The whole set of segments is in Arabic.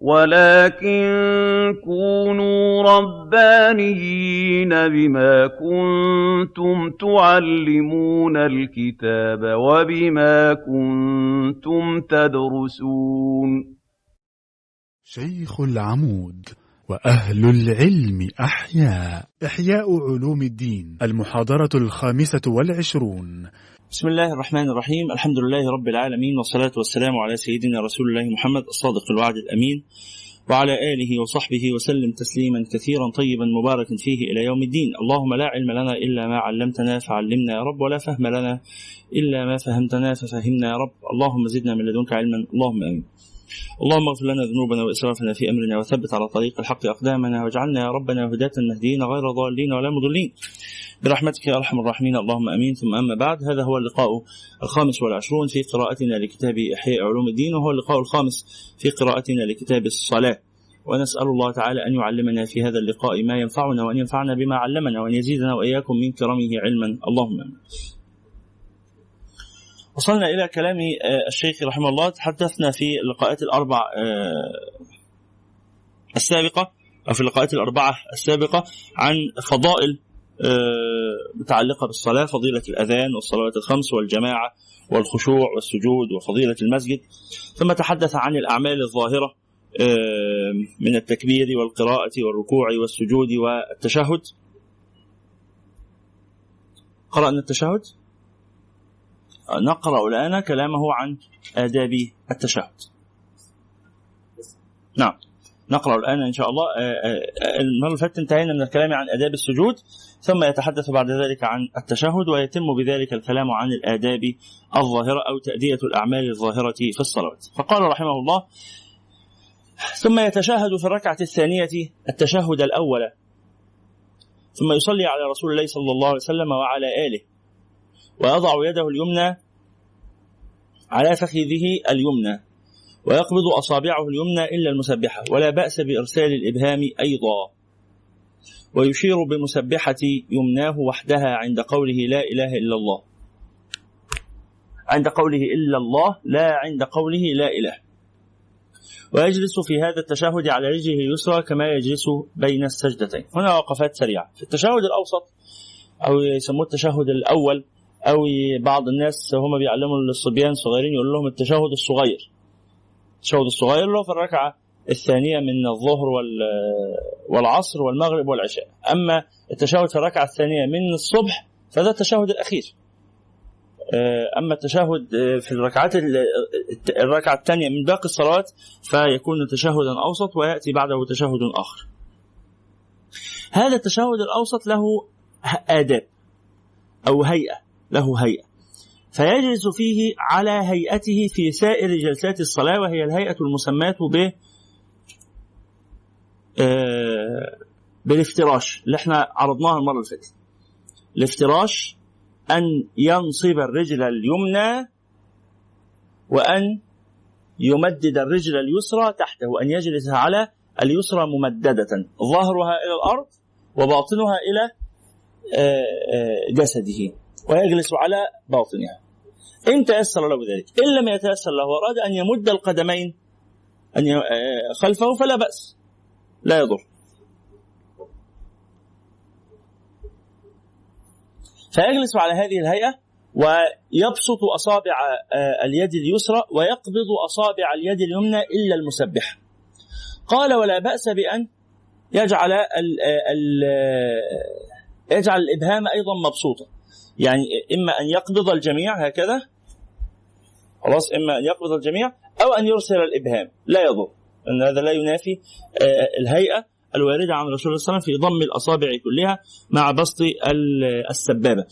وَلَٰكِن كُونُوا رَبَّانِيِّينَ بِمَا كُنتُمْ تُعَلِّمُونَ الْكِتَابَ وَبِمَا كُنتُمْ تَدْرُسُونَ. شيخ العمود وأهل العلم أحياء. إحياء علوم الدين. المحاضرة الخامسة والعشرون. بسم الله الرحمن الرحيم الحمد لله رب العالمين والصلاة والسلام على سيدنا رسول الله محمد الصادق الوعد الأمين وعلى آله وصحبه وسلم تسليما كثيرا طيبا مباركا فيه إلى يوم الدين اللهم لا علم لنا إلا ما علمتنا فعلمنا يا رب ولا فهم لنا إلا ما فهمتنا ففهمنا يا رب اللهم زدنا من لدنك علما اللهم آمين اللهم اغفر لنا ذنوبنا وإسرافنا في أمرنا وثبت على طريق الحق أقدامنا واجعلنا يا ربنا هداة مهديين غير ضالين ولا مضلين. برحمتك يا أرحم الراحمين اللهم آمين. ثم أما بعد هذا هو اللقاء الخامس والعشرون في قراءتنا لكتاب إحياء علوم الدين وهو اللقاء الخامس في قراءتنا لكتاب الصلاة. ونسأل الله تعالى أن يعلمنا في هذا اللقاء ما ينفعنا وأن ينفعنا بما علمنا وأن يزيدنا وإياكم من كرمه علما. اللهم وصلنا إلى كلام الشيخ رحمه الله. تحدثنا في اللقاءات الأربع السابقة أو في اللقاءات الأربعة السابقة عن فضائل متعلقة بالصلاة فضيلة الأذان والصلوات الخمس والجماعة والخشوع والسجود وفضيلة المسجد. ثم تحدث عن الأعمال الظاهرة من التكبير والقراءة والركوع والسجود والتشهد. قرأنا التشهد؟ نقرأ الآن كلامه عن آداب التشهد. نعم. نقرأ الآن إن شاء الله. المرة اللي انتهينا من الكلام عن آداب السجود ثم يتحدث بعد ذلك عن التشهد ويتم بذلك الكلام عن الآداب الظاهرة أو تأدية الأعمال الظاهرة في الصلوات. فقال رحمه الله ثم يتشهد في الركعة الثانية التشهد الأول ثم يصلي على رسول الله صلى الله عليه وسلم وعلى آله ويضع يده اليمنى على فخذه اليمنى ويقبض أصابعه اليمنى إلا المسبحة ولا بأس بإرسال الإبهام أيضا. ويشير بمسبحة يمناه وحدها عند قوله لا إله إلا الله. عند قوله إلا الله لا عند قوله لا إله. ويجلس في هذا التشهد على رجله اليسرى كما يجلس بين السجدتين. هنا وقفات سريعة. في التشهد الأوسط أو يسموه التشهد الأول أو بعض الناس هم بيعلموا الصبيان الصغيرين يقول لهم التشهد الصغير. التشهد الصغير اللي هو في الركعة الثانية من الظهر والعصر والمغرب والعشاء. أما التشهد في الركعة الثانية من الصبح فده التشهد الأخير. أما التشهد في الركعات الركعة الثانية من باقي الصلوات فيكون تشهدا أوسط ويأتي بعده تشهد آخر. هذا التشهد الأوسط له آداب أو هيئة. له هيئة. فيجلس فيه على هيئته في سائر جلسات الصلاة وهي الهيئة المسماة ب بالافتراش. اللي إحنا عرضناها المرة اللي فاتت. الافتراش أن ينصب الرجل اليمنى وأن يمدد الرجل اليسرى تحته وأن يجلس على اليسرى ممددة. ظهرها إلى الأرض وباطنها إلى جسده. ويجلس على باطنها. إن تيسر له ذلك إن لم يتيسر له وأراد أن يمد القدمين أن خلفه فلا بأس. لا يضر. فيجلس على هذه الهيئة ويبسط أصابع اليد اليسرى ويقبض أصابع اليد اليمنى إلا المسبحة قال ولا بأس بأن يجعل ال ال يجعل الإبهام أيضا مبسوطا. يعني إما أن يقبض الجميع هكذا خلاص إما أن يقبض الجميع أو أن يرسل الإبهام لا يضر أن هذا لا ينافي الهيئة الواردة عن رسول الله صلى الله عليه وسلم في ضم الأصابع كلها مع بسط السبابة.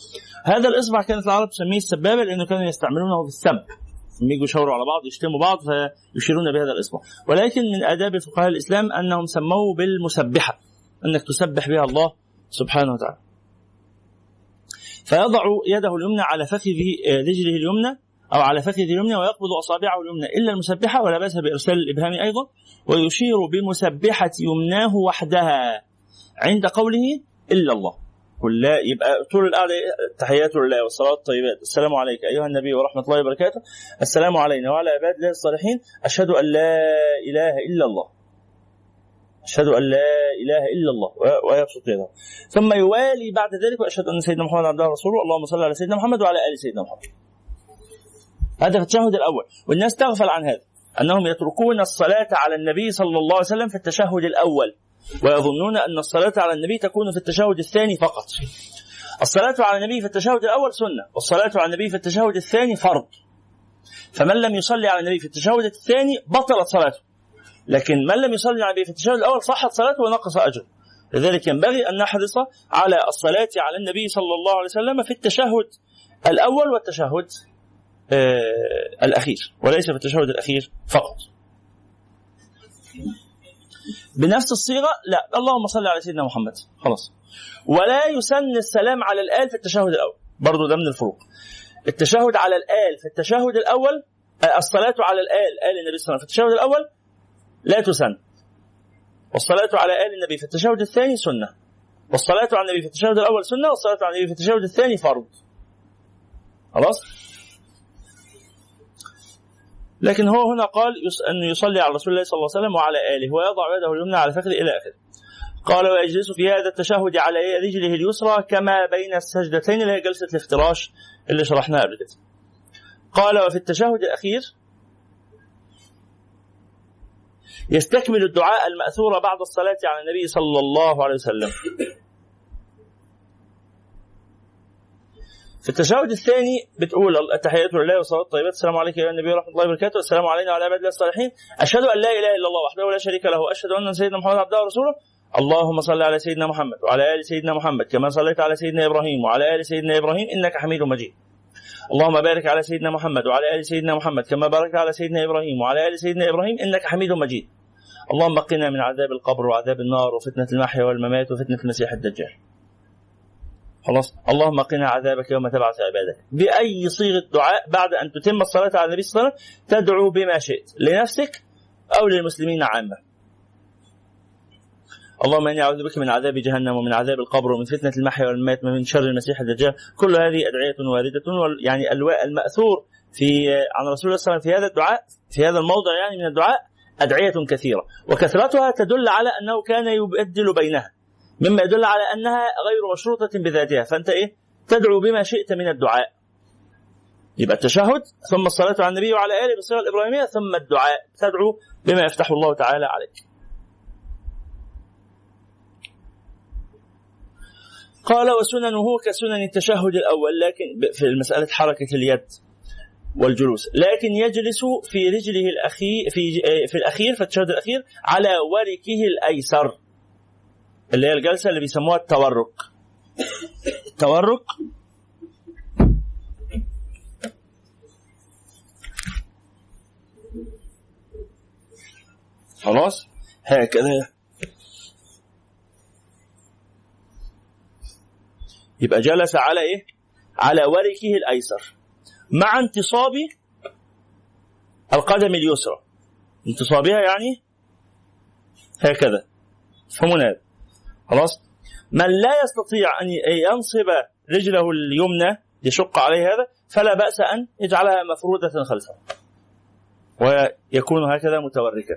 هذا الإصبع كانت العرب تسميه السبابة لأنه كانوا يستعملونه في السب يجوا يشاوروا على بعض يشتموا بعض فيشيرون بهذا الإصبع. ولكن من آداب فقهاء الإسلام أنهم سموه بالمسبحة أنك تسبح بها الله سبحانه وتعالى. فيضع يده اليمنى على فخذ رجله اليمنى أو على فخذ اليمنى ويقبض أصابعه اليمنى إلا المسبحة ولا بأس بإرسال الإبهام أيضا ويشير بمسبحة يمناه وحدها عند قوله إلا الله. كل يبقى طول القعدة تحيات لله والصلاة الطيبات السلام عليك أيها النبي ورحمة الله وبركاته. السلام علينا وعلى عباد الله الصالحين. أشهد أن لا إله إلا الله. أشهد أن لا إله إلا الله. ويبسط يده ثم يوالي بعد ذلك وأشهد أن سيدنا محمد عبده ورسوله اللهم صل على سيدنا محمد وعلى آل سيدنا محمد. هذا في التشهد الأول. والناس تغفل عن هذا. أنهم يتركون الصلاة على النبي صلى الله عليه وسلم في التشهد الأول. ويظنون أن الصلاة على النبي تكون في التشهد الثاني فقط. الصلاة على النبي في التشهد الأول سنة. والصلاة على النبي في التشهد الثاني فرض. فمن لم يصلي على النبي في التشهد الثاني بطلت صلاته. لكن من لم يصلي على التشهد الأول صحت صلاته ونقص أجره. لذلك ينبغي أن نحرص على الصلاة على النبي صلى الله عليه وسلم في التشهد الأول والتشهد آه الأخير وليس في التشهد الأخير فقط. بنفس الصيغة لا اللهم صل على سيدنا محمد خلاص. ولا يسن السلام على الآل في التشهد الأول برضو ده من الفروق. التشهد على الآل في التشهد الأول آه، الصلاة على الآل آل النبي صلى الله عليه وسلم في التشهد الأول لا تسن. والصلاة على آل النبي في التشهد الثاني سنة. والصلاة على النبي في التشهد الأول سنة والصلاة على النبي في التشهد الثاني فرض. خلاص؟ لكن هو هنا قال أن يصلي على رسول الله صلى الله عليه وسلم وعلى آله ويضع يده اليمنى على فخذه إلى آخره. قال ويجلس في هذا التشهد على رجله اليسرى كما بين السجدتين اللي هي جلسة الافتراش اللي شرحناها قبل كده قال وفي التشهد الأخير يستكمل الدعاء المأثور بعد الصلاة على النبي صلى الله عليه وسلم. في التشهد الثاني بتقول التحيات لله والصلاة الطيبات السلام عليك يا النبي ورحمة الله وبركاته. السلام علينا وعلى عباد الله الصالحين. أشهد أن لا إله إلا الله وحده لا شريك له اشهد أن سيدنا محمد عبده ورسوله. اللهم صل على سيدنا محمد وعلى آل سيدنا محمد كما صليت على سيدنا إبراهيم وعلى آل سيدنا إبراهيم إنك حميد مجيد. اللهم بارك على سيدنا محمد وعلى آل سيدنا محمد كما باركت على سيدنا إبراهيم وعلى آل سيدنا إبراهيم إنك حميد مجيد. اللهم قنا من عذاب القبر وعذاب النار وفتنة المحيا والممات وفتنة المسيح الدجال. خلاص؟ اللهم قنا عذابك يوم تبعث عبادك. بأي صيغة دعاء بعد أن تتم الصلاة على النبي صلى الله عليه وسلم تدعو بما شئت لنفسك أو للمسلمين عامة. اللهم إني أعوذ بك من عذاب جهنم ومن عذاب القبر ومن فتنة المحيا والممات ومن شر المسيح الدجال. كل هذه أدعية واردة يعني المأثور في عن رسول الله صلى الله عليه وسلم في هذا الدعاء في هذا الموضع يعني من الدعاء أدعية كثيرة. وكثرتها تدل على أنه كان يبدل بينها. مما يدل على أنها غير مشروطة بذاتها. فأنت إيه؟ تدعو بما شئت من الدعاء. يبقى التشهد ثم الصلاة على النبي وعلى آله بالصيغه الإبراهيمية ثم الدعاء. تدعو بما يفتح الله تعالى عليك. قال وسننه كسنن التشهد الأول لكن في مسألة حركة اليد والجلوس. لكن يجلس في رجله الأخير في في الأخير في التشهد الأخير على وركه الأيسر. اللي هي الجلسة اللي بيسموها التورك التورك خلاص؟ هكذا يبقى جلس على إيه؟ على وركه الأيسر مع انتصاب القدم اليسرى. انتصابها يعني هكذا. فهمون هذا خلاص؟ من لا يستطيع أن ينصب رجله اليمنى يشق عليه هذا فلا بأس أن يجعلها مفرودة خلفه. ويكون هكذا متوركا.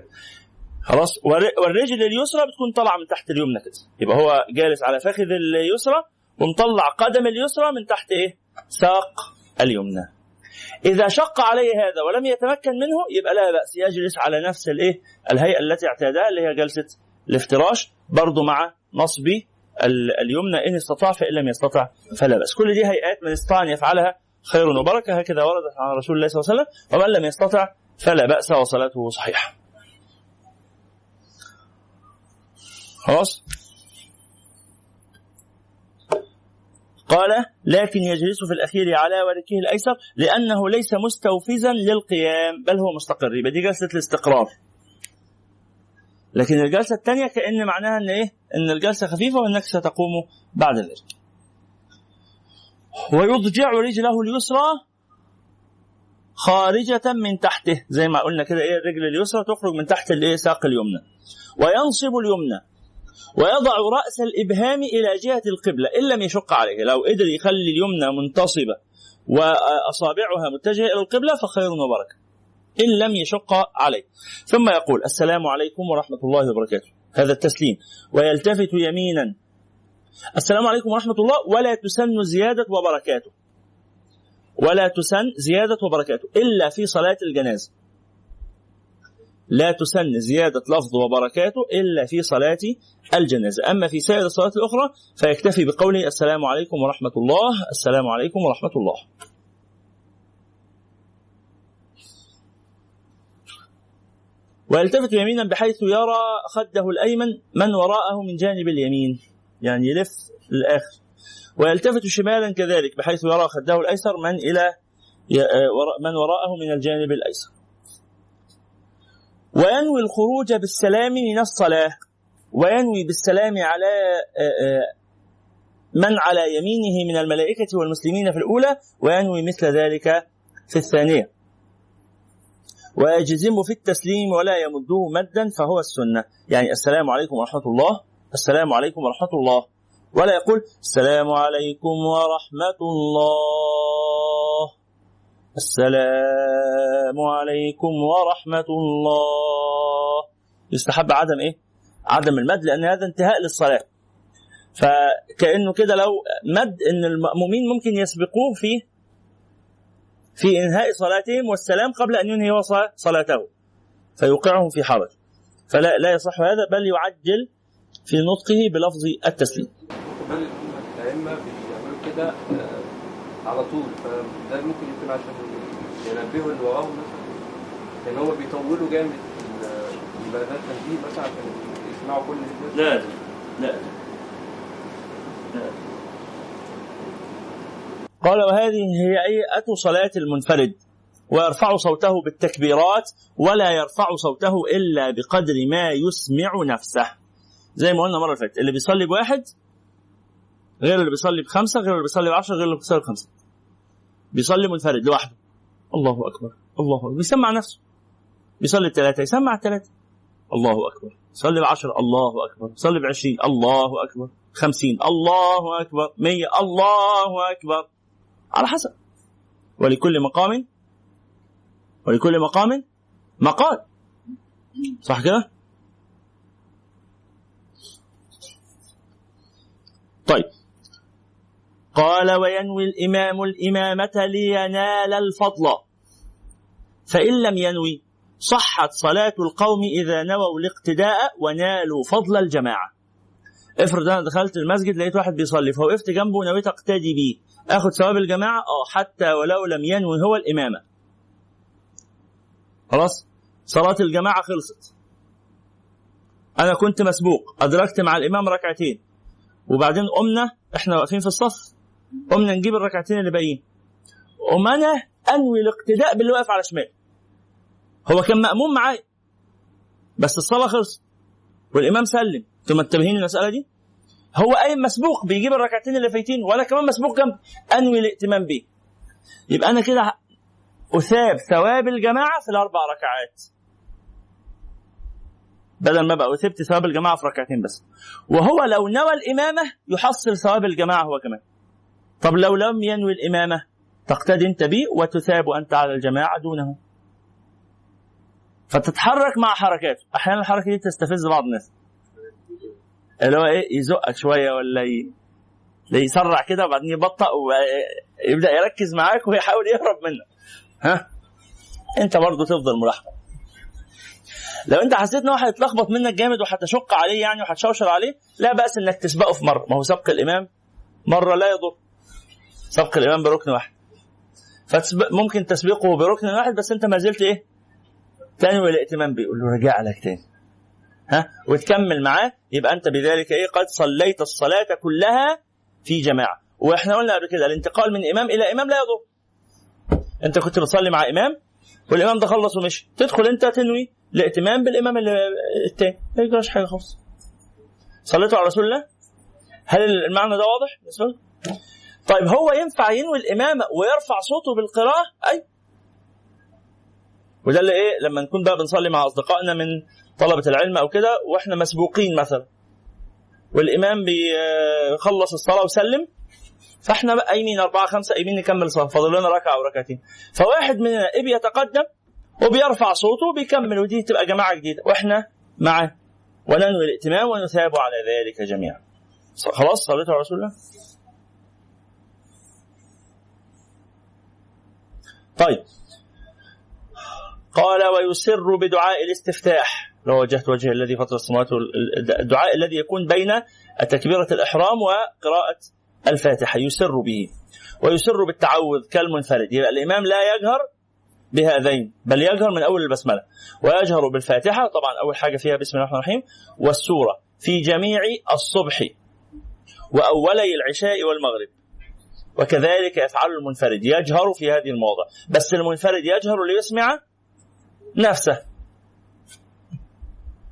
خلاص؟ والرجل اليسرى بتكون طالعة من تحت اليمنى كده. يبقى هو جالس على فخذ اليسرى ومطلع قدم اليسرى من تحت إيه؟ ساق اليمنى. إذا شق عليه هذا ولم يتمكن منه يبقى لا بأس يجلس على نفس الإيه؟ الهيئة التي اعتادها اللي هي جلسة الافتراش برضه مع نصب اليمنى إن استطاع فإن لم يستطع فلا بأس. كل دي هيئات من استطاع أن يفعلها خير وبركة هكذا وردت عن رسول الله صلى الله عليه وسلم ومن لم يستطع فلا بأس وصلاته صحيحة. خلاص؟ قال لكن يجلس في الأخير على وركه الأيسر لأنه ليس مستوفزا للقيام بل هو مستقر. يبقى دي جلسة الاستقرار. لكن الجلسة الثانية كأن معناها أن إيه؟ أن الجلسة خفيفة وأنك ستقوم بعد ذلك. ويضجع رجله اليسرى خارجة من تحته زي ما قلنا كده إيه؟ الرجل اليسرى تخرج من تحت الإيه؟ ساق اليمنى. وينصب اليمنى. ويضع رأس الإبهام إلى جهة القبلة إن لم يشق عليه لو قدر يخلي اليمنى منتصبة وأصابعها متجهة إلى القبلة فخير وبركة إن لم يشق عليه. ثم يقول السلام عليكم ورحمة الله وبركاته. هذا التسليم. ويلتفت يمينا. السلام عليكم ورحمة الله. ولا تسن زيادة وبركاته. ولا تسن زيادة وبركاته إلا في صلاة الجنازة. لا تسن زيادة لفظ وبركاته إلا في صلاة الجنازة. أما في سائر الصلوات الأخرى فيكتفي بقوله السلام عليكم ورحمة الله. السلام عليكم ورحمة الله. ويلتفت يمينا بحيث يرى خده الأيمن من وراءه من جانب اليمين. يعني يلف للآخر. ويلتفت شمالا كذلك بحيث يرى خده الأيسر من إلى من وراءه من الجانب الأيسر. وينوي الخروج بالسلام من الصلاة وينوي بالسلام على من على يمينه من الملائكة والمسلمين في الأولى وينوي مثل ذلك في الثانية. ويجزم في التسليم ولا يمده مدا فهو السنة. يعني السلام عليكم ورحمة الله السلام عليكم ورحمة الله. ولا يقول السلام عليكم ورحمة الله. السلام عليكم ورحمة الله. يستحب عدم إيه؟ عدم المد لأن هذا انتهاء للصلاة. فكأنه كده لو مد إن المأمومين ممكن يسبقوه في في إنهاء صلاتهم والسلام قبل أن ينهي صلاته. فيوقعهم في حرج. فلا لا يصح هذا بل يعجل في نطقه بلفظ التسليم. كمان الأئمة بيعملوا كده آه، على طول. فده ممكن يكون عشان ينبهوا اللي وراهم مثلا. لأن هم بيطولوا جامد في البلدات التنبيه مثلا عشان يسمعوا كل ده لا لا قال وهذه هي هيئة صلاة المنفرد ويرفع صوته بالتكبيرات ولا يرفع صوته إلا بقدر ما يسمع نفسه. زي ما قلنا المرة اللي فاتت اللي بيصلي بواحد غير اللي بيصلي بخمسة غير اللي بيصلي بعشرة غير اللي بيصلي بخمسة. بيصلي منفرد لوحده. الله أكبر الله أكبر. بيسمع نفسه. بيصلي الثلاثة يسمع الثلاثة الله أكبر. يصلي بعشرة الله أكبر. يصلي بعشرين الله أكبر. خمسين الله أكبر. مية الله أكبر. على حسب. ولكل مقام ولكل مقام مقال. صح كده؟ طيب. قال وينوي الإمام الإمامة لينال الفضل. فإن لم ينوي صحت صلاة القوم إذا نووا الاقتداء ونالوا فضل الجماعة. افرض أنا دخلت المسجد لقيت واحد بيصلي فوقفت جنبه ونويت أقتدي بيه. آخد ثواب الجماعة؟ آه حتى ولو لم ينوي هو الإمامة. خلاص؟ صلاة الجماعة خلصت. أنا كنت مسبوق أدركت مع الإمام ركعتين. وبعدين قمنا إحنا واقفين في الصف قمنا نجيب الركعتين اللي باقيين. قوم أنا أنوي الاقتداء باللي واقف على شمال. هو كان مأموم معايا. بس الصلاة خلصت. والإمام سلم. أنتوا منتبهين للمسألة دي؟ هو قايم مسبوق بيجيب الركعتين اللي فايتين وأنا كمان مسبوق جنب أنوي الائتمام بيه. يبقى أنا كده أثاب ثواب الجماعة في الأربع ركعات. بدل ما بقى أثبت ثواب الجماعة في ركعتين بس. وهو لو نوى الإمامة يحصل ثواب الجماعة هو كمان. طب لو لم ينوي الإمامة تقتدي أنت به وتثاب أنت على الجماعة دونه. فتتحرك مع حركاته أحيانا الحركة دي تستفز بعض الناس. اللي هو إيه يزقك شوية ولا. يسرع كده وبعدين يبطأ ويبدأ يركز معاك ويحاول يهرب منك ها؟ أنت برضه تفضل ملاحظة. لو أنت حسيت إن هو هيتلخبط منك جامد وهتشق عليه يعني وهتشوشر عليه لا بأس إنك تسبقه في مرة. ما هو سبق الإمام مرة لا يضر. سبق الامام بركن واحد. فممكن تسبقه بركن واحد بس أنت ما زلت إيه؟ تنوي الائتمام بيه يقول له رجع لك تاني. ها؟ وتكمل معاه يبقى أنت بذلك إيه؟ قد صليت الصلاة كلها في جماعة. وإحنا قلنا قبل كده الانتقال من إمام إلى إمام لا يضر. أنت كنت بتصلي مع إمام والإمام ده خلص ومشي. تدخل أنت تنوي الائتمام بالإمام الثاني ما يجراش حاجة خالص. صليتوا على رسول الله؟ هل المعنى ده واضح طيب هو ينفع ينوي الإمامة ويرفع صوته بالقراءة؟ أي. وده اللي إيه لما نكون بقى بنصلي مع أصدقائنا من طلبة العلم أو كده وإحنا مسبوقين مثلا والإمام بيخلص الصلاة وسلم فإحنا بقى قايمين أربعة خمسة قايمين نكمل صلاة فاضل لنا ركعة أو ركعتين. فواحد مننا إيه بيتقدم؟ وبيرفع صوته وبيكمل ودي تبقى جماعة جديدة. وإحنا معاه وننوي الائتمام ونثاب على ذلك جميعا. خلاص صليت على رسول الله؟ طيب. قال ويسر بدعاء الاستفتاح. لو وجهت وجه الذي فطر السماوات الدعاء الذي يكون بين تكبيرة الإحرام وقراءة الفاتحة. يسر به. ويسر بالتعوذ كالمنفرد. يبقى الإمام لا يجهر بهذين بل يجهر من أول البسملة. ويجهر بالفاتحة طبعا أول حاجة فيها بسم الله الرحمن الرحيم والسورة في جميع الصبح وأولي العشاء والمغرب. وكذلك يفعل المنفرد يجهر في هذه المواضع بس المنفرد يجهر ليسمع نفسه.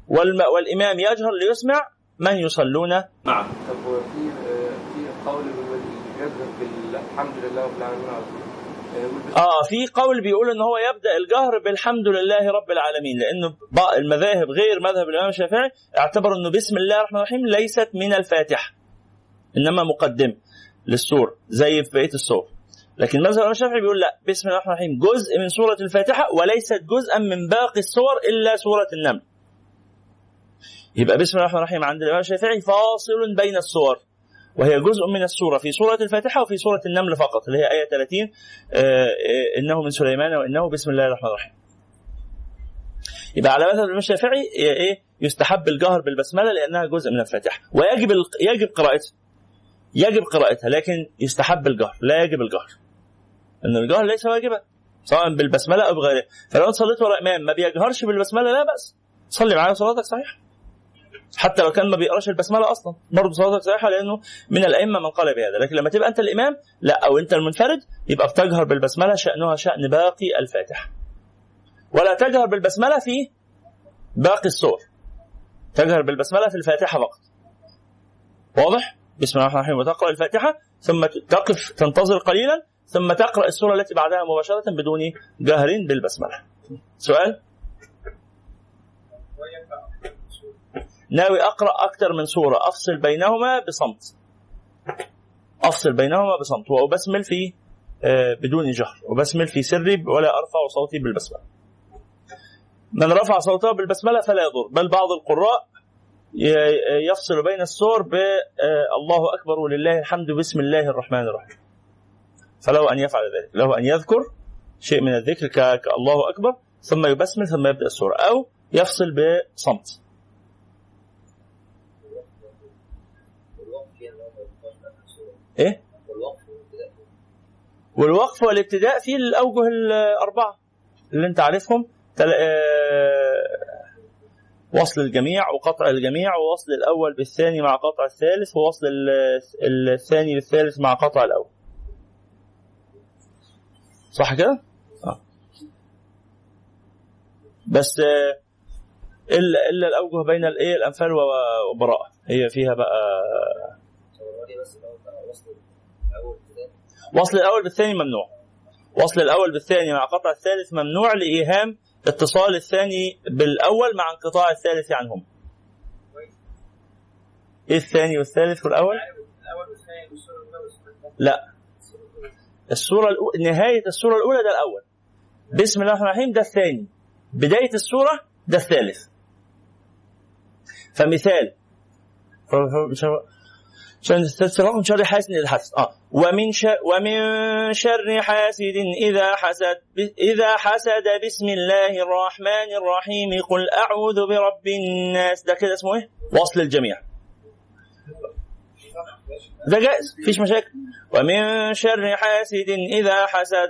والإمام يجهر ليسمع من يصلون. معه طب وفي في قول يجهر بالحمد لله رب العالمين آه في قول بيقول إن هو يبدأ الجهر بالحمد لله رب العالمين لأنه المذاهب غير مذهب الإمام الشافعي اعتبروا إنه بسم الله الرحمن الرحيم ليست من الفاتحة إنما مقدم للسور زي في بقية السور. لكن مذهب الامام الشافعي بيقول لا بسم الله الرحمن الرحيم. جزء من سورة الفاتحة وليست جزءا من باقي السور إلا سورة النمل. يبقى بسم الله الرحمن الرحيم عند الإمام الشافعي فاصل بين السور. وهي جزء من السورة في سورة الفاتحة وفي سورة النمل فقط اللي هي آية 30 آه، آه، إنه من سليمان وإنه بسم الله الرحمن الرحيم. يبقى على مذهب الإمام الشافعي إيه يستحب الجهر بالبسملة لأنها جزء من الفاتحة. ويجب يجب قراءتها. يجب قراءتها لكن يستحب الجهر لا يجب الجهر. ان الجهر ليس واجبا سواء بالبسملة أو بغيرها. فلو انت صليت ورا إمام ما بيجهرش بالبسملة لا بأس. صلي معاه صلاتك صحيحة. حتى لو كان ما بيقراش البسملة أصلا برضه صلاتك صحيحة لأنه من الأئمة من قال بهذا. لكن لما تبقى أنت الإمام لا أو أنت المنفرد يبقى بتجهر بالبسملة شأنها شأن باقي الفاتحة. ولا تجهر بالبسملة في باقي السور. تجهر بالبسملة في الفاتحة فقط. واضح؟ بسم الله الرحمن الرحيم. وتقرأ الفاتحة ثم تقف تنتظر قليلا ثم تقرأ السورة التي بعدها مباشرة بدون جهر بالبسملة. سؤال؟ ناوي أقرأ أكثر من سورة. أفصل بينهما بصمت. أفصل بينهما بصمت. وأبسمل في آه، بدون جهر. وبسمل في سري ولا أرفع صوتي بالبسملة. من رفع صوته بالبسملة فلا يضر. بل بعض القراء يفصل بين السور ب آه، الله أكبر ولله الحمد بسم الله الرحمن الرحيم. فله أن يفعل ذلك له أن يذكر شيء من الذكر كالله أكبر ثم يبسمل ثم يبدأ السوره أو يفصل بصمت. إيه؟ والوقف والابتداء في الأوجه الأربعة اللي أنت عارفهم. وصل الجميع وقطع الجميع ووصل الأول بالثاني مع قطع الثالث ووصل الثاني بالثالث مع قطع الأول صح كده؟ آه. بس آه، إلا إلا الأوجه بين الإيه الأنفال وبراءة هي فيها بقى وصل الأول بالثاني ممنوع وصل الأول بالثاني مع قطع الثالث ممنوع لإيهام اتصال الثاني بالأول مع انقطاع الثالث عنهم. إيه الثاني والثالث والأول؟ لا. السورة الأولى نهاية السورة الأولى ده الأول. بسم الله الرحمن الرحيم ده الثاني. بداية السورة ده الثالث. فمثال. من شر حاسد إذا حسد. آه. ومن شر ومن شر حاسد إذا حسد. إذا حسد بسم الله الرحمن الرحيم. قل أعوذ برب الناس. ده كده اسمه إيه؟ وصل الجميع. ده جائز؟ مفيش مشاكل. ومن شر حاسد إذا حسد.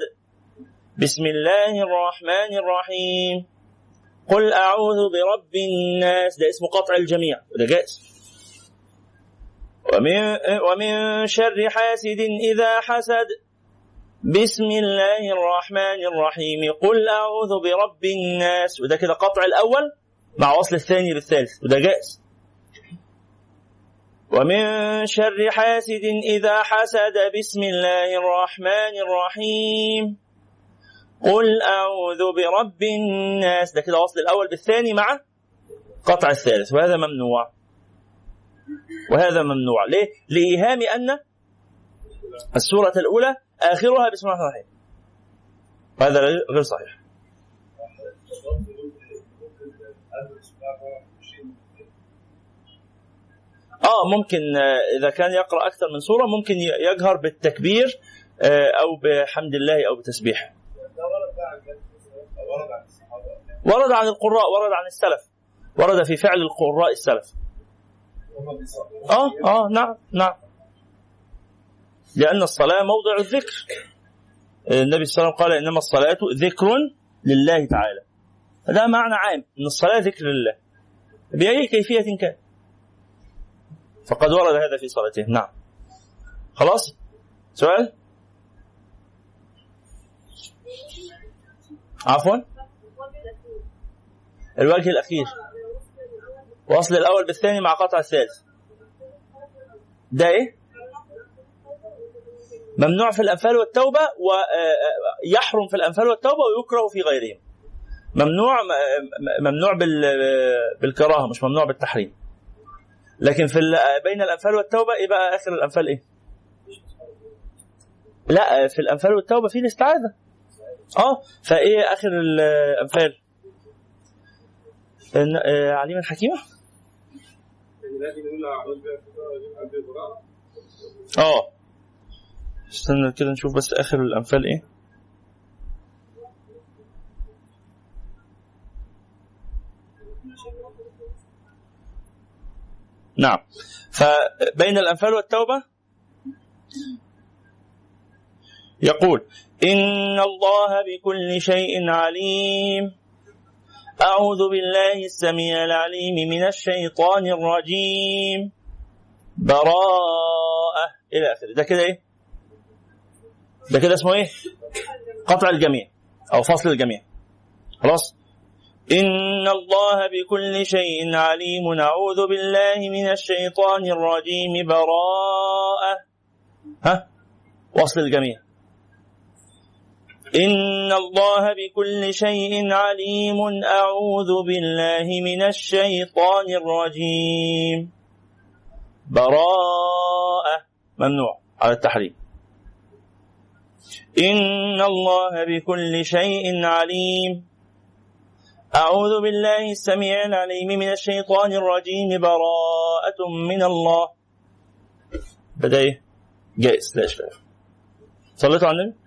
بسم الله الرحمن الرحيم. قل أعوذ برب الناس. ده اسمه قطع الجميع. وده جائز؟ ومن, ومن شر حاسد إذا حسد. بسم الله الرحمن الرحيم. قل أعوذ برب الناس. وده كده قطع الأول مع وصل الثاني بالثالث وده جائز. ومن شر حاسد إذا حسد. بسم الله الرحمن الرحيم. قل أعوذ برب الناس. ده كده وصل الأول بالثاني مع قطع الثالث. وهذا ممنوع. وهذا ممنوع. ليه؟ لإيهام أن السورة الأولى آخرها بسم الله الرحمن الرحيم. وهذا غير صحيح. آه ممكن آه، إذا كان يقرأ أكثر من سورة ممكن يجهر بالتكبير آه، أو بحمد الله أو بتسبيح ورد عن القراء ورد عن السلف. ورد في فعل القراء السلف. آه آه نعم نعم. لأن الصلاة موضع الذكر. النبي صلى الله عليه وسلم قال إنما الصلاة ذكر لله تعالى. هذا معنى عام إن الصلاة ذكر لله. بأي كيفية كان؟ فقد ورد هذا في صلاته. نعم. خلاص؟ سؤال؟ عفوا؟ الوجه الأخير. وصل الأول بالثاني مع قطع الثالث. ده إيه؟ ممنوع في الأنفال والتوبة ويحرم في الأنفال والتوبة ويكره في غيرهم. ممنوع م- ممنوع بال- بالكراهة مش ممنوع بالتحريم. لكن في بين الأنفال والتوبة إيه بقى آخر الأنفال إيه؟ لا في الأنفال والتوبة في الاستعاذة. آه فإيه آخر الأنفال؟ إن- آه، عليما حكيمه آه. استنى كده نشوف بس آخر الأنفال إيه. نعم. فبين الأنفال والتوبة؟ يقول إن الله بكل شيء عليم. أعوذ بالله السميع العليم من الشيطان الرجيم. براءة إلى آخره. ده كده إيه؟ ده كده اسمه إيه؟ قطع الجميع أو فصل الجميع. خلاص؟ إن الله بكل شيء عليم. أعوذ بالله من الشيطان الرجيم. براءة. ها؟ وصل الجميع. إن الله بكل شيء عليم. أعوذ بالله من الشيطان الرجيم. براءة ممنوع على التحريم. إن الله بكل شيء عليم. أعوذ بالله السميع العليم من الشيطان الرجيم. براءة من الله. بدأ إيه؟ جائز. لا إشكال. صليتوا على النبي؟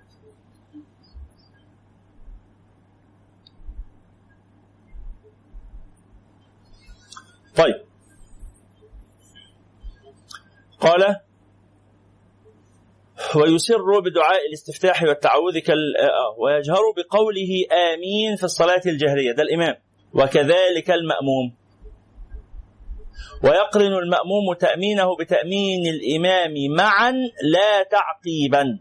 طيب. قال ويسر بدعاء الاستفتاح والتعوذ كال آه، ويجهر بقوله آمين في الصلاة الجهرية. ده الإمام. وكذلك المأموم. ويقرن المأموم تأمينه بتأمين الإمام معا لا تعقيبا.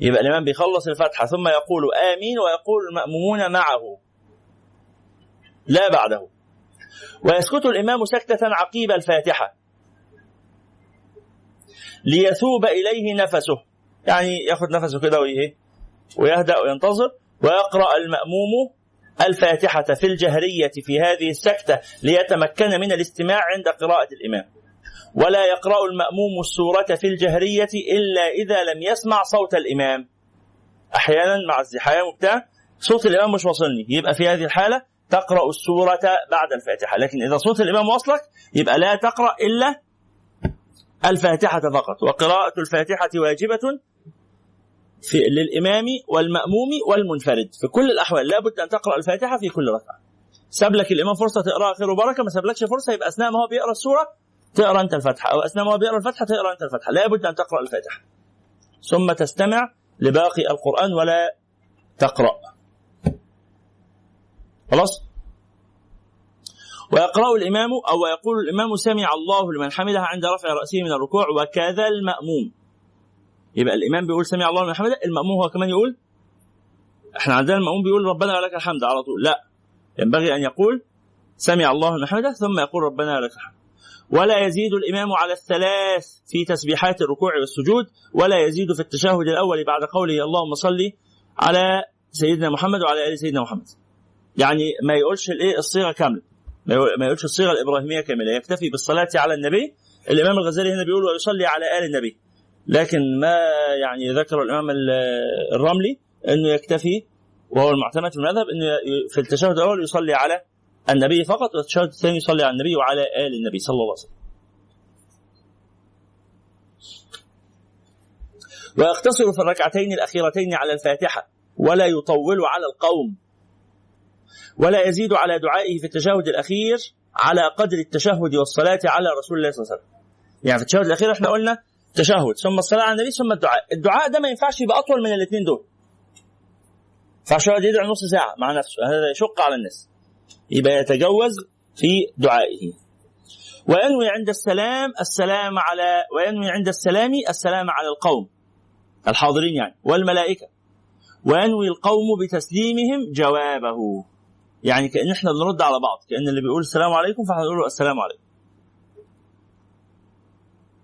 يبقى الإمام بيخلص الفاتحة ثم يقول آمين ويقول المأمومون معه. لا بعده. ويسكت الإمام سكتة عقيب الفاتحة. ليثوب إليه نفسه. يعني ياخذ نفسه كده وإيه؟ ويهدأ وينتظر ويقرأ المأموم الفاتحة في الجهرية في هذه السكتة ليتمكن من الاستماع عند قراءة الإمام. ولا يقرأ المأموم السورة في الجهرية إلا إذا لم يسمع صوت الإمام. أحيانا مع الزحام وبتاع صوت الإمام مش واصلني. يبقى في هذه الحالة تقرأ السورة بعد الفاتحة. لكن إذا صوت الإمام وصلك يبقى لا تقرأ إلا الفاتحة فقط. وقراءة الفاتحة واجبة في للإمام والمأموم والمنفرد. في كل الأحوال لابد أن تقرأ الفاتحة في كل ركعة. ساب لك الإمام فرصة تقرأها خير وبركة ما سابلكش فرصة يبقى أثناء ما هو بيقرأ السورة تقرأ أنت الفاتحة. أو أثناء ما هو بيقرأ الفاتحة تقرأ أنت الفاتحة. لابد أن تقرأ الفاتحة. ثم تستمع لباقي القرآن ولا تقرأ. خلاص؟ ويقرأ الإمام أو يقول الإمام سمع الله لمن حمده عند رفع رأسه من الركوع وكذا المأموم. يبقى الإمام بيقول سمع الله لمن حمده المأموم هو كمان يقول؟ إحنا عندنا المأموم بيقول ربنا ولك الحمد على طول. لا ينبغي أن يقول سمع الله لمن حمده ثم يقول ربنا ولك الحمد. ولا يزيد الإمام على الثلاث في تسبيحات الركوع والسجود ولا يزيد في التشهد الأول بعد قوله اللهم صل على سيدنا محمد وعلى آل سيدنا محمد. يعني ما يقولش الايه الصيغة كاملة. ما يقولش الصيغة الإبراهيمية كاملة. يكتفي بالصلاة على النبي. الإمام الغزالي هنا بيقول ويصلي على آل النبي. لكن ما يعني ذكر الإمام الرملي إنه يكتفي وهو المعتمد في المذهب إنه في التشهد الأول يصلي على النبي فقط والتشهد الثاني يصلي على النبي وعلى آل النبي صلى الله عليه وسلم. ويقتصر في الركعتين الأخيرتين على الفاتحة ولا يطول على القوم. ولا يزيد على دعائه في التشهد الأخير على قدر التشهد والصلاة على رسول الله صلى الله عليه وسلم. يعني في التشهد الأخير إحنا قلنا تشهد ثم الصلاة على النبي ثم الدعاء. الدعاء ده ما ينفعش يبقى أطول من الاثنين دول. ينفعش يقعد يدعي نص ساعة مع نفسه هذا يشق على الناس. يبقى يتجوز في دعائه. وينوي عند السلام السلام على وينوي عند السلام السلام على القوم الحاضرين يعني والملائكة. وينوي القوم بتسليمهم جوابه. يعني كأن إحنا بنرد على بعض كأن اللي بيقول السلام عليكم فاحنا نقول السلام عليكم.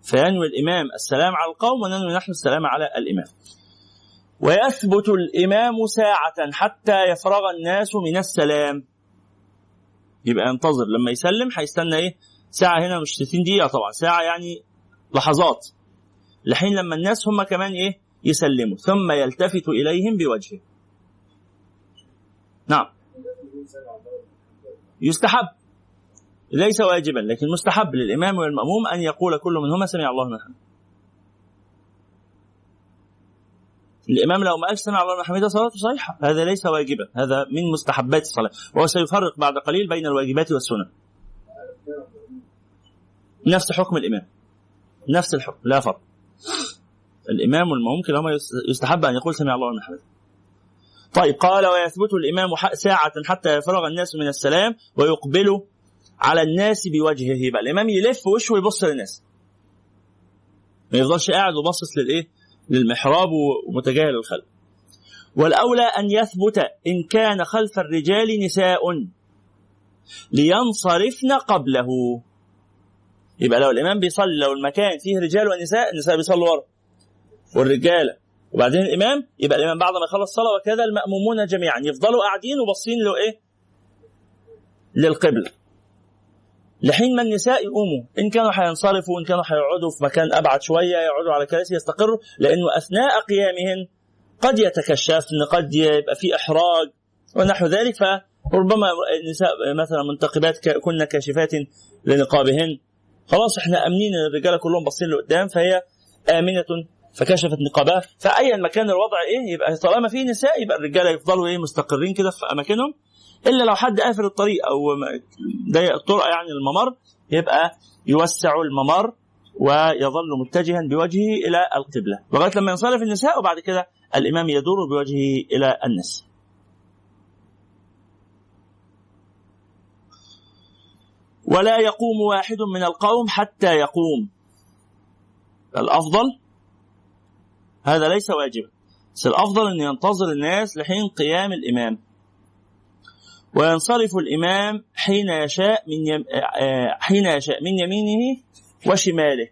فينوي الإمام السلام على القوم وننوي نحن السلام على الإمام. ويثبت الإمام ساعة حتى يفرغ الناس من السلام. يبقى ينتظر لما يسلم هيستنى إيه؟ ساعة هنا مش 60 دقيقة طبعا ساعة يعني لحظات. لحين لما الناس هم كمان إيه؟ يسلموا ثم يلتفت إليهم بوجهه. نعم. يستحب. ليس واجبا لكن مستحب للإمام والمأموم أن يقول كل منهما سمع الله لمن حمده الإمام لو ما قال سمع الله لمن حمده صلاته صحيحة هذا ليس واجبا هذا من مستحبات الصلاة وهو سيفرق بعد قليل بين الواجبات والسنن نفس حكم الإمام. نفس الحكم لا فرق. الإمام والمأموم كلاهما يستحب أن يقول سمع الله لمن حمده طيب قال ويثبت الإمام ساعة حتى يفرغ الناس من السلام ويقبل على الناس بوجهه. يبقى الإمام يلف وشه ويبص للناس. ما يفضلش قاعد وباصص للإيه؟ للمحراب ومتجاهل الخلف والأولى أن يثبت إن كان خلف الرجال نساء. لينصرفن قبله. يبقى لو الإمام بيصلي لو المكان فيه رجال ونساء النساء بيصلوا ورا. والرجالة وبعدين الإمام يبقى الإمام بعد ما يخلص الصلاة وكذا المأمومون جميعا. يفضلوا قاعدين وباصين له إيه للقبلة. لحين ما النساء يقوموا إن كانوا هينصرفوا إن كانوا هيقعدوا في مكان أبعد شوية يقعدوا على كراسي يستقروا لأنه أثناء قيامهن قد يتكشفن قد يبقى في إحراج ونحو ذلك. فربما النساء مثلا منتقبات كن كاشفات لنقابهن. خلاص إحنا آمنين الرجاله كلهم باصين لقدام فهي آمنة فكشفت نقابها فايا ما كان الوضع إيه يبقى طالما في نساء يبقى الرجالة يفضلوا إيه مستقرين كده في أماكنهم إلا لو حد قافل الطريق أو ضيق الطرق يعني الممر يبقى يوسع الممر ويظل متجها بوجهه إلى القبلة لغاية لما ينصرف النساء وبعد كده الإمام يدور بوجهه إلى الناس. ولا يقوم واحد من القوم حتى يقوم. الأفضل هذا ليس واجبا. بس الافضل أن ينتظر الناس لحين قيام الإمام. وينصرف الإمام حين يشاء من يم... حين يشاء من يمينه وشماله.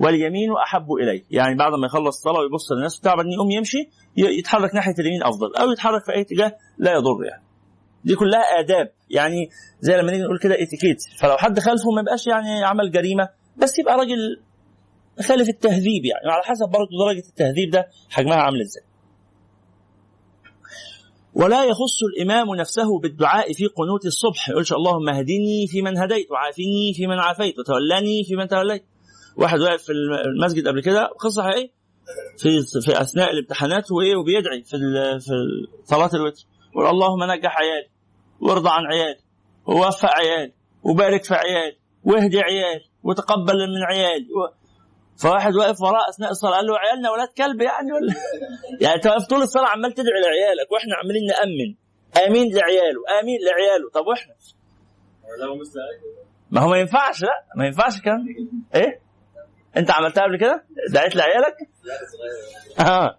واليمين أحب إليه. يعني بعد ما يخلص الصلاة ويبص للناس بتاع بعدين يقوم يمشي يتحرك ناحية اليمين أفضل. أو يتحرك في أي اتجاه لا يضر يعني. دي كلها آداب. يعني زي لما نيجي نقول كده اتيكيت فلو حد خالفه ما يبقاش يعني عمل جريمة بس يبقى راجل خالف التهذيب يعني. على حسب برضه درجة التهذيب ده حجمها عامل إزاي. ولا يخص الإمام نفسه بالدعاء في قنوت الصبح. يقولش اللهم اهدني في من هديت وعافني في من عافيت وتولني في من توليت. واحد واقف في المسجد قبل كده قصة حقيقية. في في أثناء الامتحانات وإيه وبيدعي في في صلاة الوتر. يقول اللهم نجح عيالي وارضى عن عيالي ووفق عيالي وبارك في عيالي واهدي عيالي وتقبل من عيالي. فواحد واقف وراه أثناء الصلاة قال له عيالنا ولاد كلب يعني ولا؟ يعني أنت واقف طول الصلاة عمال تدعي لعيالك وإحنا عمالين نأمن. آمين لعياله آمين لعياله. طب وإحنا؟ ما هو ما ينفعش لا ما ينفعش الكلام إيه؟ أنت عملتها قبل كده؟ دعيت لعيالك؟ آه.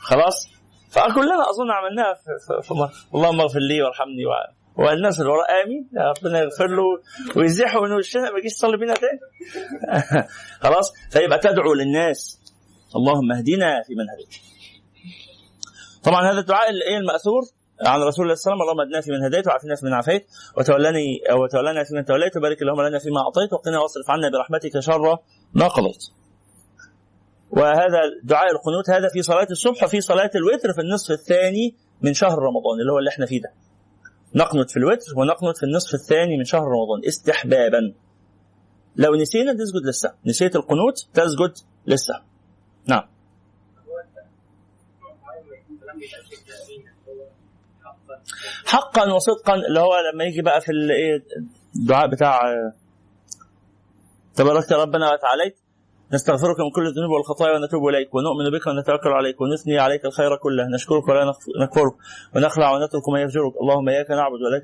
خلاص. فكلنا أظن عملناها في, مرة. اللهم اغفر لي وارحمني وعلى. والناس اللي وراء آمين. ربنا يغفر له ويزيحه من وشنا ما يجيش يصلي بينا تاني. خلاص؟ فيبقى تدعو للناس. اللهم اهدنا في من هديت. طبعا هذا الدعاء الايه المأثور؟ عن رسول الله صلى الله عليه وسلم اللهم اهدنا في من هديت وعافنا في من عافيت. وتولني وتولنا في من توليت وبارك اللهم لنا فيما أعطيت وقنا واصرف عنا برحمتك شر ما قضيت. وهذا دعاء القنوت هذا في صلاة الصبح وفي صلاة الوتر في النصف الثاني من شهر رمضان اللي هو اللي إحنا فيه ده. نقنط في الوتر ونقنط في النصف الثاني من شهر رمضان. استحبابا. لو نسينا تسجد للسهو نسيت القنوت تسجد للسهو نعم. حقا وصدقا اللي هو لما يجي بقى في الايه الدعاء بتاع تباركت ربنا وتعاليت. نستغفرك من كل الذنوب والخطايا ونتوب إليك ونؤمن بك ونتوكل عليك ونثني عليك الخير كله نشكرك ولا نكفرك ونخلع ونترك ما يفجرك. اللهم إياك نعبد واليك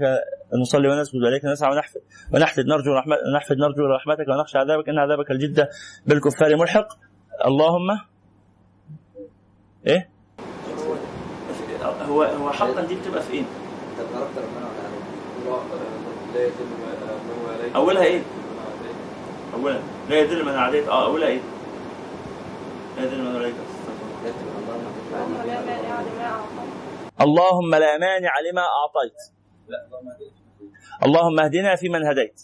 نصلي ونسجد واليك نسعى ونحفد ونحفد نرجو رحمة نحفد نرجو رحمتك ونخشى عذابك إن عذابك الجد بالكفار ملحق. اللهم إيه؟ هو هو حقا دي بتبقى في إيه؟ تباركت ربنا اولا لا يدل من عاديت آه اولها إيه؟ لا يدل من عليك اللهم لا مانع لما أعطيت. اللهم اهدنا فيمن هديت.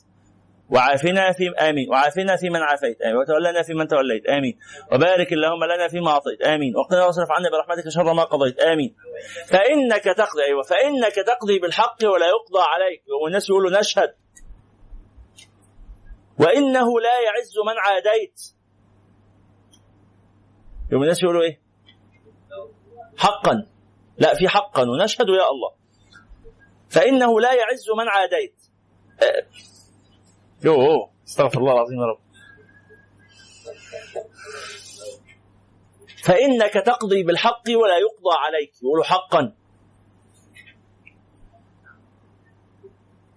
وعافنا في آمين. وعافنا فيمن عافيت. آمين. وتولنا فيمن توليت. آمين. وبارك اللهم لنا فيما أعطيت. آمين. وقنا واصرف عنا برحمتك شر ما قضيت. آمين. فإنك تقضي أيوه فإنك تقضي بالحق ولا يقضى عليك. والناس يقولوا نشهد وإنه لا يعز من عاديت. يوم الناس يقولوا إيه؟ حقا. لا في حقا. ونشهد يا الله. فإنه لا يعز من عاديت. يوه استغفر الله العظيم يا رب. فإنك تقضي بالحق ولا يقضى عليك. يقولوا حقا.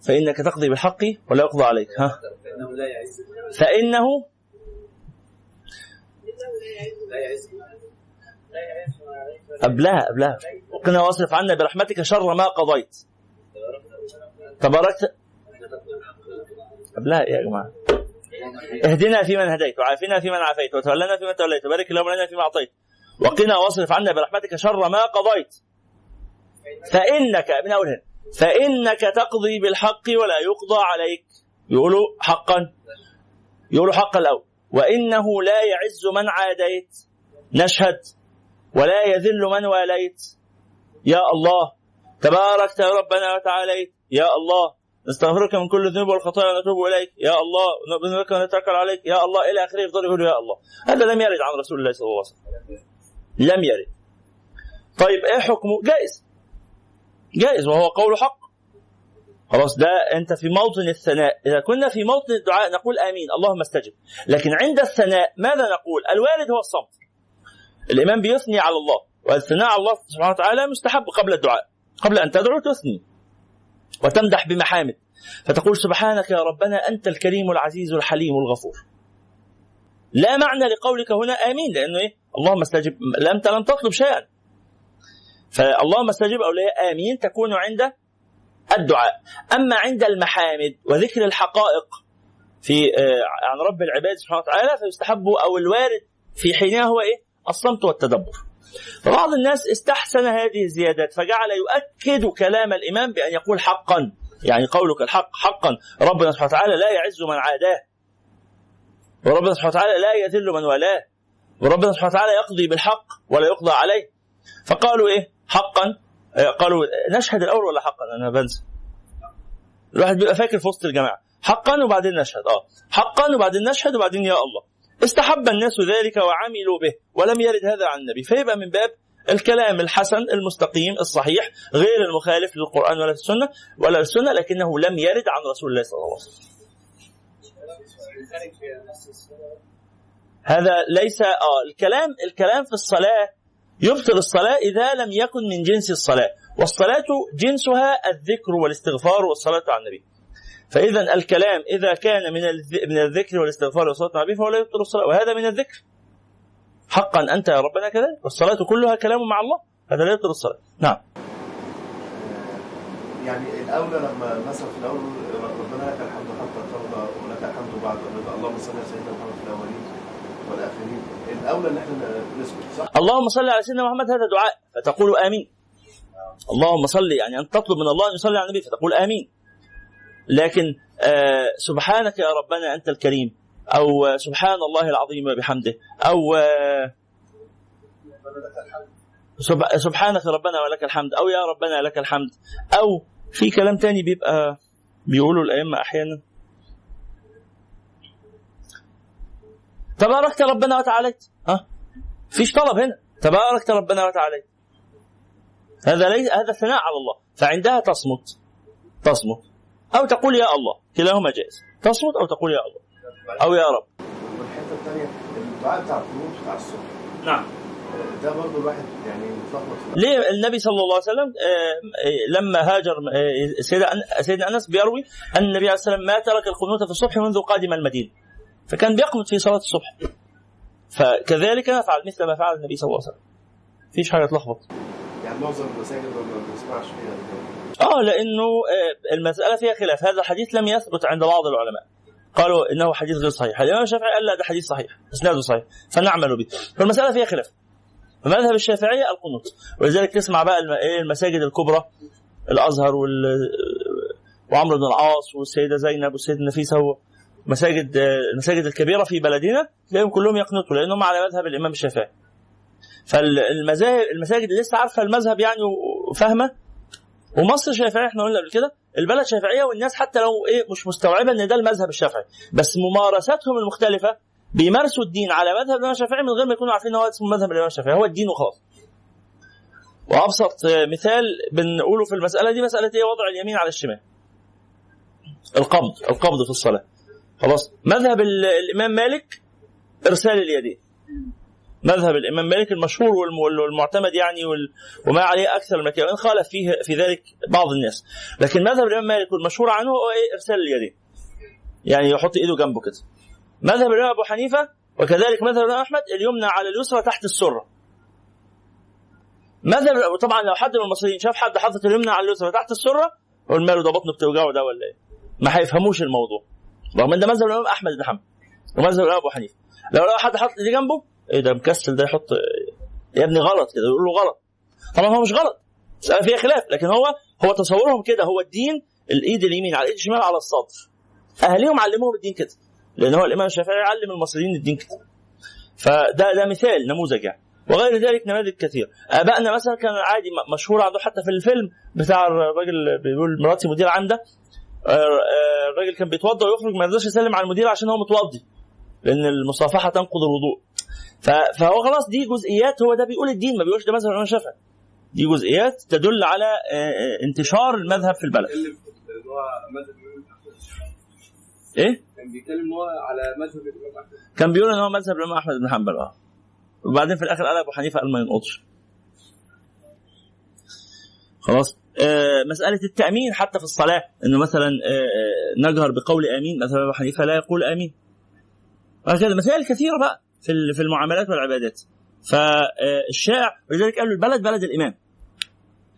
فإنك تقضي بالحق ولا يقضى عليك ها؟ فإنه لا يعز. فإنه لا يعز قبلها قبلها وقنا واصرف عنا برحمتك شر ما قضيت. تباركت. قبلها يا جماعة. اهدنا فيمن هديت وعافنا فيمن عافيت وتولنا فيمن توليت وبارك اللهم لنا فيما أعطيت. وقنا واصرف عنا برحمتك شر ما قضيت. فإنك من أول فإنك تقضي بالحق ولا يقضى عليك. يقولوا حقا. يقولوا حقا الأول. وإنه لا يعز من عاديت. نشهد. ولا يذل من واليت. يا الله. تباركت ربنا وتعاليت. يا الله. نستغفرك من كل الذنوب والخطايا ونتوب إليك. يا الله. بك ونتوكل عليك. يا الله. إلى آخره يفضل يقول يا الله. هذا لم يرد عن رسول الله صلى الله عليه وسلم. لم يرد. طيب إيه حكمه؟ جائز. جائز وهو قول حق. خلاص ده أنت في موطن الثناء. إذا كنا في موطن الدعاء نقول آمين اللهم استجب. لكن عند الثناء ماذا نقول؟ الوارد هو الصمت. الإمام بيثني على الله والثناء على الله سبحانه وتعالى مستحب قبل الدعاء قبل أن تدعو تثني وتمدح بمحامد. فتقول سبحانك يا ربنا أنت الكريم العزيز الحليم الغفور. لا معنى لقولك هنا آمين لأنه إيه؟ اللهم استجب. انت لم تطلب شيئا. فاللهم استجب أو لا آمين تكون عند الدعاء. أما عند المحامد وذكر الحقائق في آه، عن رب العباد سبحانه وتعالى فيستحب أو الوارد في حينها هو إيه؟ الصمت والتدبر. فبعض الناس استحسن هذه الزيادات فجعل يؤكد كلام الإمام بأن يقول حقا. يعني قولك الحق حقا. ربنا سبحانه وتعالى لا يعز من عاداه. وربنا سبحانه وتعالى لا يذل من والاه. وربنا سبحانه وتعالى يقضي بالحق ولا يقضى عليه. فقالوا إيه؟ حقا. آه، قالوا نشهد الأول ولا حقا؟ أنا بنسى. الواحد بيبقى فاكر في وسط الجماعة. حقا وبعدين نشهد. آه. حقا وبعدين نشهد وبعدين يا الله. استحب الناس ذلك وعملوا به ولم يرد هذا عن النبي. فيبقى من باب الكلام الحسن المستقيم الصحيح غير المخالف للقرآن ولا السنة ولا السنة لكنه لم يرد عن رسول الله صلى الله عليه وسلم. هذا ليس آه الكلام الكلام في الصلاة يبطل الصلاة إذا لم يكن من جنس الصلاة. والصلاة جنسها الذكر والاستغفار والصلاة على النبي. فإذا الكلام إذا كان من من الذكر والاستغفار والصلاة على النبي فهو لا يبطل الصلاة. وهذا من الذكر. حقا أنت يا ربنا كذلك والصلاة كلها كلام مع الله هذا لا يبطل الصلاة. نعم. يعني الأولى لما مثلا في الأول ربنا لك الحمد حتى ترضى ولك الحمد بعد الرضا اللهم صل على سيدنا محمد في الأولين والآخرين. الأولى ان إحنا نسكت صح؟ اللهم صل على سيدنا محمد هذا دعاء. فتقول آمين. اللهم صل يعني أن تطلب من الله أن يصلي على النبي فتقول آمين. لكن آه سبحانك يا ربنا أنت الكريم أو آه، سبحان الله العظيم وبحمده أو آه سب- سبحانك ربنا ولك الحمد أو يا ربنا لك الحمد أو في كلام تاني بيبقى بيقولوا الأئمة أحيانا. تباركت ربنا وتعاليت. ها؟ فيش طلب هنا. تباركت ربنا وتعاليت. هذا ليس هذا ثناء على الله. فعندها تصمت. تصمت. أو تقول يا الله. كلاهما جائز. تصمت أو تقول يا الله. أو يا رب. والحتة الثانية الدعاء بتاع القنوت بتاع الصبح. نعم. ده برضه الواحد يعني متلخبط ليه؟ النبي صلى الله عليه وسلم آه، آه، لما هاجر آه، سيدنا أنس بيروي أن النبي عليه السلام ما ترك القنوت في الصبح منذ قادم المدينة. فكان بيقنط في صلاة الصبح. فكذلك نفعل مثل ما فعل النبي صلى الله عليه وسلم. مفيش حاجة تلخبط. يعني معظم المساجد ما بنسمعش فيها آه لأنه آه، المسألة فيها خلاف. هذا الحديث لم يثبت عند بعض العلماء. قالوا إنه حديث غير صحيح. الإمام الشافعي قال لا ده حديث صحيح. إسناده صحيح. فنعمل به. فالمسألة فيها خلاف. فمذهب الشافعية القنوت ولذلك تسمع بقى إيه المساجد الكبرى الأزهر وال وعمرو بن العاص والسيدة زينب والسيده نفيسة مساجد المساجد الكبيرة في بلدنا تلاقيهم كلهم يقنطوا لأنهم على مذهب الإمام الشافعي. فالمذاهب المساجد اللي لسه عارفه المذهب يعني وفاهمة ومصر شافعية إحنا قلنا قبل كده البلد شافعية والناس حتى لو إيه مش مستوعبة إن ده المذهب الشافعي. بس ممارستهم المختلفة بيمارسوا الدين على مذهب الإمام الشافعي من غير ما يكونوا عارفين إن هو اسمه مذهب الإمام الشافعي. هو الدين وخلاص. وأبسط مثال بنقوله في المسألة دي مسألة إيه؟ وضع اليمين على الشمال. القبض القبض في الصلاة. خلاص. مذهب ال- الإمام مالك إرسال اليدين. مذهب الإمام مالك المشهور والم- والمعتمد يعني وما عليه أكثر المكان خالف فيه في ذلك بعض الناس. لكن مذهب الإمام مالك والمشهور عنه هو إيه؟ إرسال اليدين. يعني يحط إيده جنبه كده. مذهب الإمام أبو حنيفة وكذلك مذهب الإمام أحمد اليمنى على اليسرى تحت السرة. مذهب طبعا لو حد من المصريين شاف حد حاطط اليمنى على اليسرى تحت السرة يقول ماله ده بطنه بتوجعه ده ولا إيه؟ ما هيفهموش الموضوع. رغم إن ده مذهب الإمام أحمد بن حنبل ومذهب الإمام أبو حنيفة. لو لقى حد حاطط ايديه جنبه إيه ده مكسل ده يحط يا ابني غلط كده يقول له غلط. طبعا هو مش غلط فيها خلاف لكن هو هو تصورهم كده هو الدين الإيد اليمين على الإيد الشمال على الصدر. أهاليهم علموهم الدين كده لأن هو الإمام الشافعي علم المصريين الدين كده. فده ده مثال نموذج يعني. وغير ذلك نماذج كثير آبائنا مثلا كان عادي مشهور عنده حتى في الفيلم بتاع الراجل بيقول مراتي مدير آه، آه، الراجل كان بيتوضا ويخرج ما يقدرش يسلم على المدير عشان هو متوضي لأن المصافحة تنقض الوضوء. فهو خلاص دي جزئيات هو ده بيقول الدين ما بيقولش ده مذهب الإمام الشافعي. دي جزئيات تدل على آه، آه، انتشار المذهب في البلد. إيه؟ كان بيتكلم إن هو على مذهب الإمام أحمد كان بيقول إن هو مذهب الإمام أحمد بن حنبل آه. وبعدين في الآخر قال أبو حنيفة قال ما ينقضش. خلاص. آه مسألة التأمين حتى في الصلاة إنه مثلا آه آه، نجهر بقول آمين مثلا ابو حنيفه لا يقول آمين. وهكذا مسائل كثيرة بقى في المعاملات والعبادات. فالشائع ولذلك قالوا البلد بلد الامام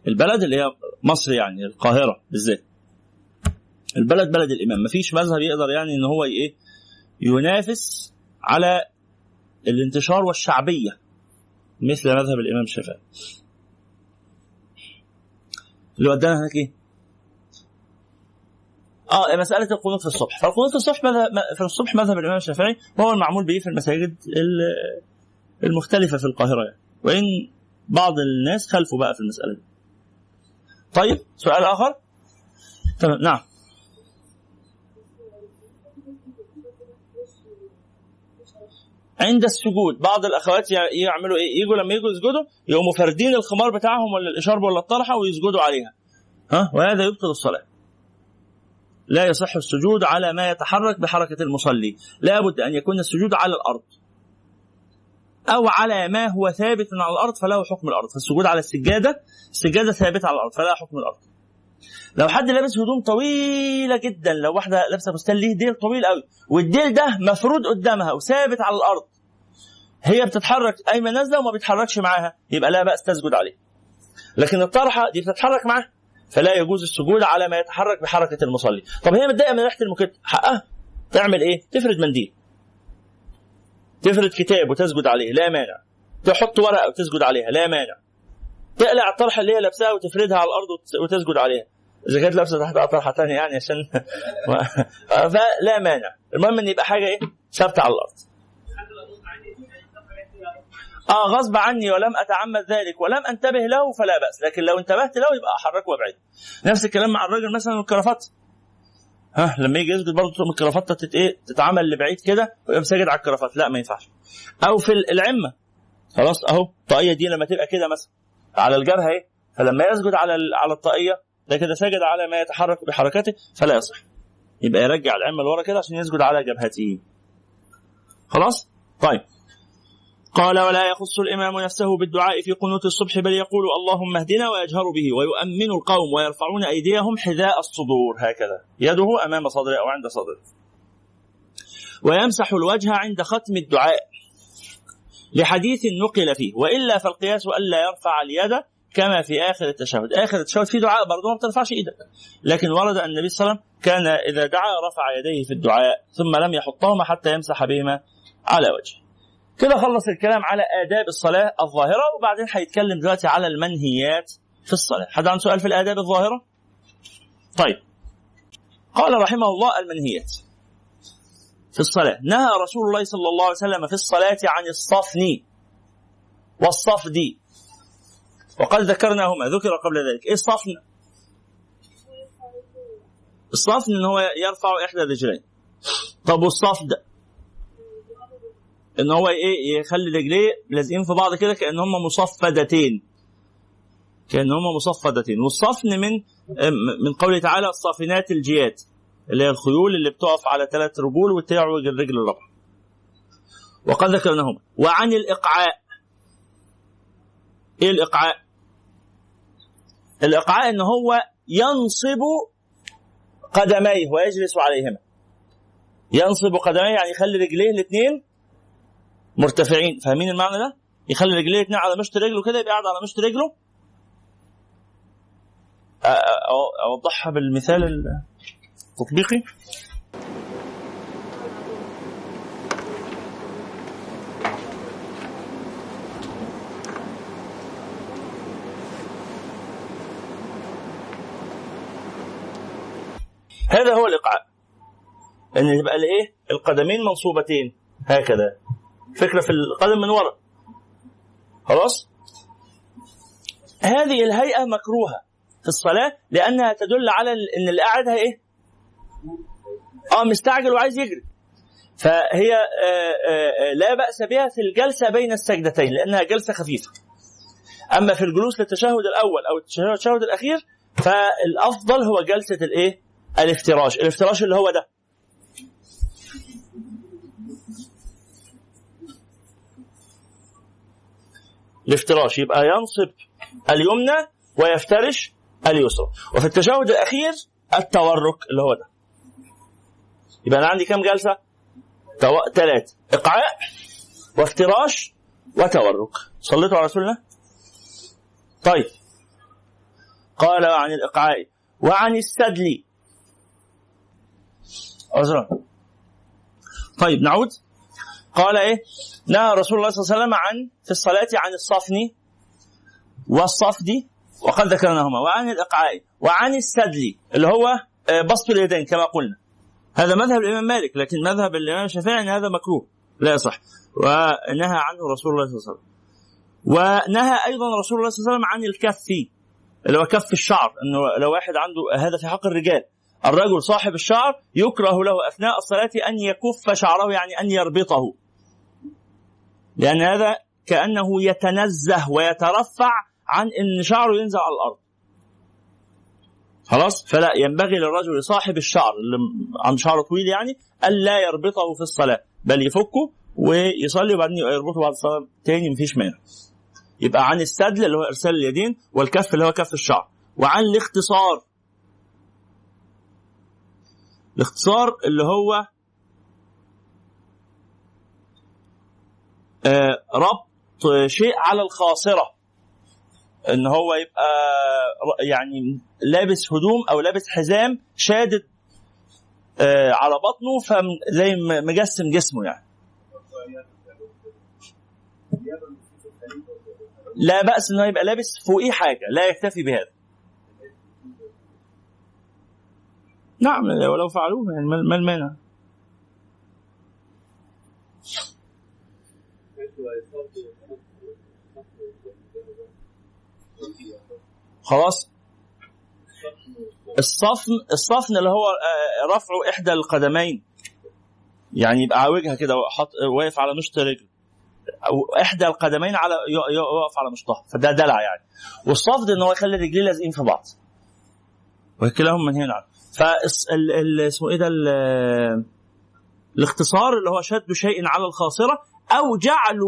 البلد اللي هي مصر يعني القاهرة بالذات. البلد بلد الامام مفيش مذهب يقدر يعني إن هو إيه ينافس على الانتشار والشعبية مثل مذهب الإمام الشافعي اللي ودانا هناك إيه؟ آه مسألة القنوت في الصبح، فالقنوت في الصبح مذهب في الصبح مذهب الإمام الشافعي وهو المعمول به في المساجد ال- المختلفة في القاهرة يعني. وإن بعض الناس خلفوا بقى في المسألة دي. طيب سؤال آخر؟ تمام نعم عند السجود. بعض الأخوات يع- يعملوا إيه؟ يجوا لما يجوا يسجدوا يقوموا فاردين الخمار بتاعهم ولا الإشارب ولا الطرحة ويسجدوا عليها. ها؟ وهذا يبطل الصلاة. لا يصح السجود على ما يتحرك بحركة المصلي. لا بد أن يكون السجود على الأرض. أو على ما هو ثابت على الأرض فله حكم الأرض. فالسجود على السجادة السجادة ثابتة على الأرض فلها حكم الأرض. لو حد لابس هدوم طويلة جدا لو واحدة لابسة فستان ليه ديل طويل قوي والديل ده مفروض قدامها وثابت على الأرض. هي بتتحرك ايمن نازلة وما بيتحركش معاها يبقى لا بأس تسجد عليه. لكن الطرحة دي بتتحرك معاها فلا يجوز السجود على ما يتحرك بحركة المصلي. طب هي متضايقة من ريحة المكت حقها تعمل إيه؟ تفرد منديل. تفرد كتاب وتسجد عليه لا مانع. تحط ورقة وتسجد عليها لا مانع. تقلع الطرحة اللي هي لابساها وتفردها على الأرض وت- وتسجد عليها. إذا كانت لابسة تحتها طرحة ثانية يعني عشان فلا مانع. المهم إن يبقى حاجة إيه؟ ثابته على الأرض. آه غصب عني ولم أتعمد ذلك ولم أنتبه له فلا بأس. لكن لو انتبهت له يبقى احركه وابعده نفس الكلام مع الراجل مثلا والكرافات ها لما يجي يسجد برضه تقوم الكرافته تت إيه؟ تتعمل لبعيد كده ويقوم ساجد على الكرافات. لا ما ينفعش. أو في العمة. خلاص أهو الطاقيه دي لما تبقى كده مثلا. على الجبهه فلما يسجد على على الطاقية ده كده سجد على ما يتحرك بحركته فلا يصح. يبقى يرجع العمه لورا كده عشان يسجد على جبهته خلاص؟ طيب. قال ولا يخص الإمام نفسه بالدعاء في قنوت الصبح بل يقول اللهم اهدنا ويجهر به ويؤمن القوم ويرفعون أيديهم حذاء الصدور. هكذا. يده أمام صدره أو عند صدره. ويمسح الوجه عند ختم الدعاء. لحديث نقل فيه وإلا فالقياس ألا يرفع اليد كما في آخر التشهد. آخر التشهد في دعاء برضه ما بترفعش إيدك. لكن ورد أن النبي صلى الله عليه وسلم كان إذا دعا رفع يديه في الدعاء ثم لم يحطهما حتى يمسح بهما على وجهه. كده خلص الكلام على آداب الصلاة الظاهرة وبعدين هيتكلم دلوقتي على المنهيات في الصلاة. حد عنده سؤال في الآداب الظاهرة؟ طيب. قال رحمه الله المنهيات. في الصلاة. نهى رسول الله صلى الله عليه وسلم في الصلاة عن الصفن والصفد. وقد ذكرناهما ذكر قبل ذلك. إيه الصفن؟ الصفن إن هو يرفع إحدى الرجلين. طب والصفد؟ إن هو إيه يخلي رجليه لازقين في بعض كده كأن هم مصفدتين. كأن هم مصفدتين. والصفن من من قوله تعالى الصافنات الجيات اللي هي الخيول اللي بتقف على ثلاث رجول وتعوج الرجل الرابعه وقد ذكرناهما. وعن الإقعاء. إيه الإقعاء؟ الإقعاء إن هو ينصب قدميه ويجلس عليهما. ينصب قدميه يعني يخلي رجليه الاثنين مرتفعين. فاهمين المعنى ده؟ يخلي رجليه الاثنين على مشط رجله كده يبقى قاعد على مشط رجله. أوضحها بالمثال التطبيقي هذا هو الايقاع أن يبقى الايه القدمين منصوبتين. هكذا. فكرة في القدم من ورا. خلاص؟ هذه الهيئة مكروهة في الصلاة لأنها تدل على إن اللي إيه؟ آه مستعجل وعايز يجري. فهي آه، آه، آه، لا بأس بها في الجلسة بين السجدتين لأنها جلسة خفيفة. أما في الجلوس للتشهد الأول أو التشهد الأخير فالأفضل هو جلسة الإيه؟ الافتراش. الافتراش اللي هو ده. الافتراش يبقى ينصب اليمنى ويفترش اليسرى. وفي التشهد الأخير التورك اللي هو ده. يبقى أنا عندي كام جلسة. ثلاثة إقعاء وافتراش وتورك صليتوا على رسول الله طيب. قال عن الإقعاء وعن السدل. عذرا. طيب نعود. قال إيه؟ نهى رسول الله صلى الله عليه وسلم عن في الصلاة عن الصفن والصفد وقد ذكرناهما. وعن الإقعاء وعن السدل اللي هو آه، بسط اليدين كما قلنا. هذا مذهب الإمام مالك لكن مذهب الإمام الشافعي أن هذا مكروه. لا يصح. ونهى عنه رسول الله صلى الله عليه وسلم. ونهى أيضا رسول الله صلى الله عليه وسلم عن الكف اللي هو كف الشعر إنه لو واحد عنده هذا في حق الرجال. الرجل صاحب الشعر يكره له أثناء الصلاة أن يكف شعره يعني أن يربطه. لأن هذا كأنه يتنزه ويترفع عن إن شعره ينزل على الأرض. خلاص؟ فلا ينبغي للرجل صاحب الشعر اللي عن شعره طويل يعني الا يربطه في الصلاة بل يفكه ويصلي وبعدين يربطه بعد الصلاة تاني مفيش مانع. يبقى عن السدل اللي هو إرسال اليدين والكف اللي هو كف الشعر. وعن الاختصار. الاختصار اللي هو آه، ربط شيء على الخاصرة. إن هو يبقى يعني لابس هدوم أو لابس حزام شادد آه، على بطنه فزي مجسم جسمه يعني. لا بأس انه يبقى لابس فوقيه حاجة لا يكتفي بهذا. نعم ولو فعلوه يعني ما المانع. خلاص؟ الصفن الصفن اللي هو آه، رفع إحدى القدمين. يعني يبقى عاوجها كده وحط واقف على مشط رجل. إحدى القدمين على يقف على مشطها. فده دلع يعني. والصفد إن هو يخلي رجليه لازقين في بعض. وكلاهم من هنا. فال اسمه إيه ده ال- الاختصار اللي هو شد شيء على الخاصرة أو جعل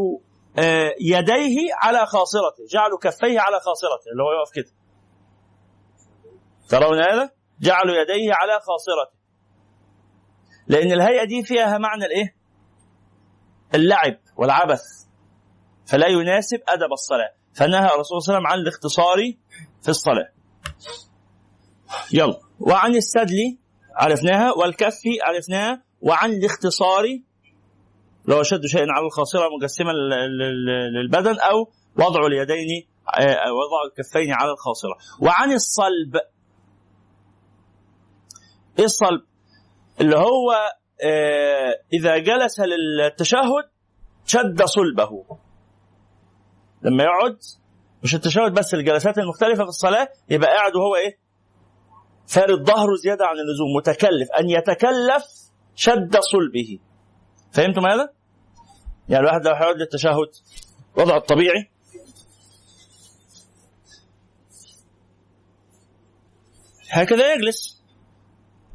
آه، يديه على خاصرته. جعلوا كفيه على خاصرته اللي هو يقف كده. ترون هذا؟ جعلوا يديه على خاصرته. لأن الهيئة دي فيها معنى الإيه؟ اللعب والعبث. فلا يناسب أدب الصلاة. فنهى الرسول صلى الله عليه وسلم عن الاختصار في الصلاة. يلا. وعن السدل عرفناها والكف عرفناها وعن الاختصار لو شد شيء على الخاصرة مجسما لل- لل- للبدن أو وضع اليدين آه، وضع الكفين على الخاصرة. وعن الصلب إيه الصلب اللي هو آه، إذا جلس للتشهد شد صلبه. لما يقعد مش التشهد بس الجلسات المختلفة في الصلاة يبقى قاعد وهو إيه؟ فارد ظهره زيادة عن اللزوم متكلف أن يتكلف شد صلبه. فهمتم هذا؟ يعني الواحد لو هيقعد للتشهد وضعه الطبيعي. هكذا يجلس.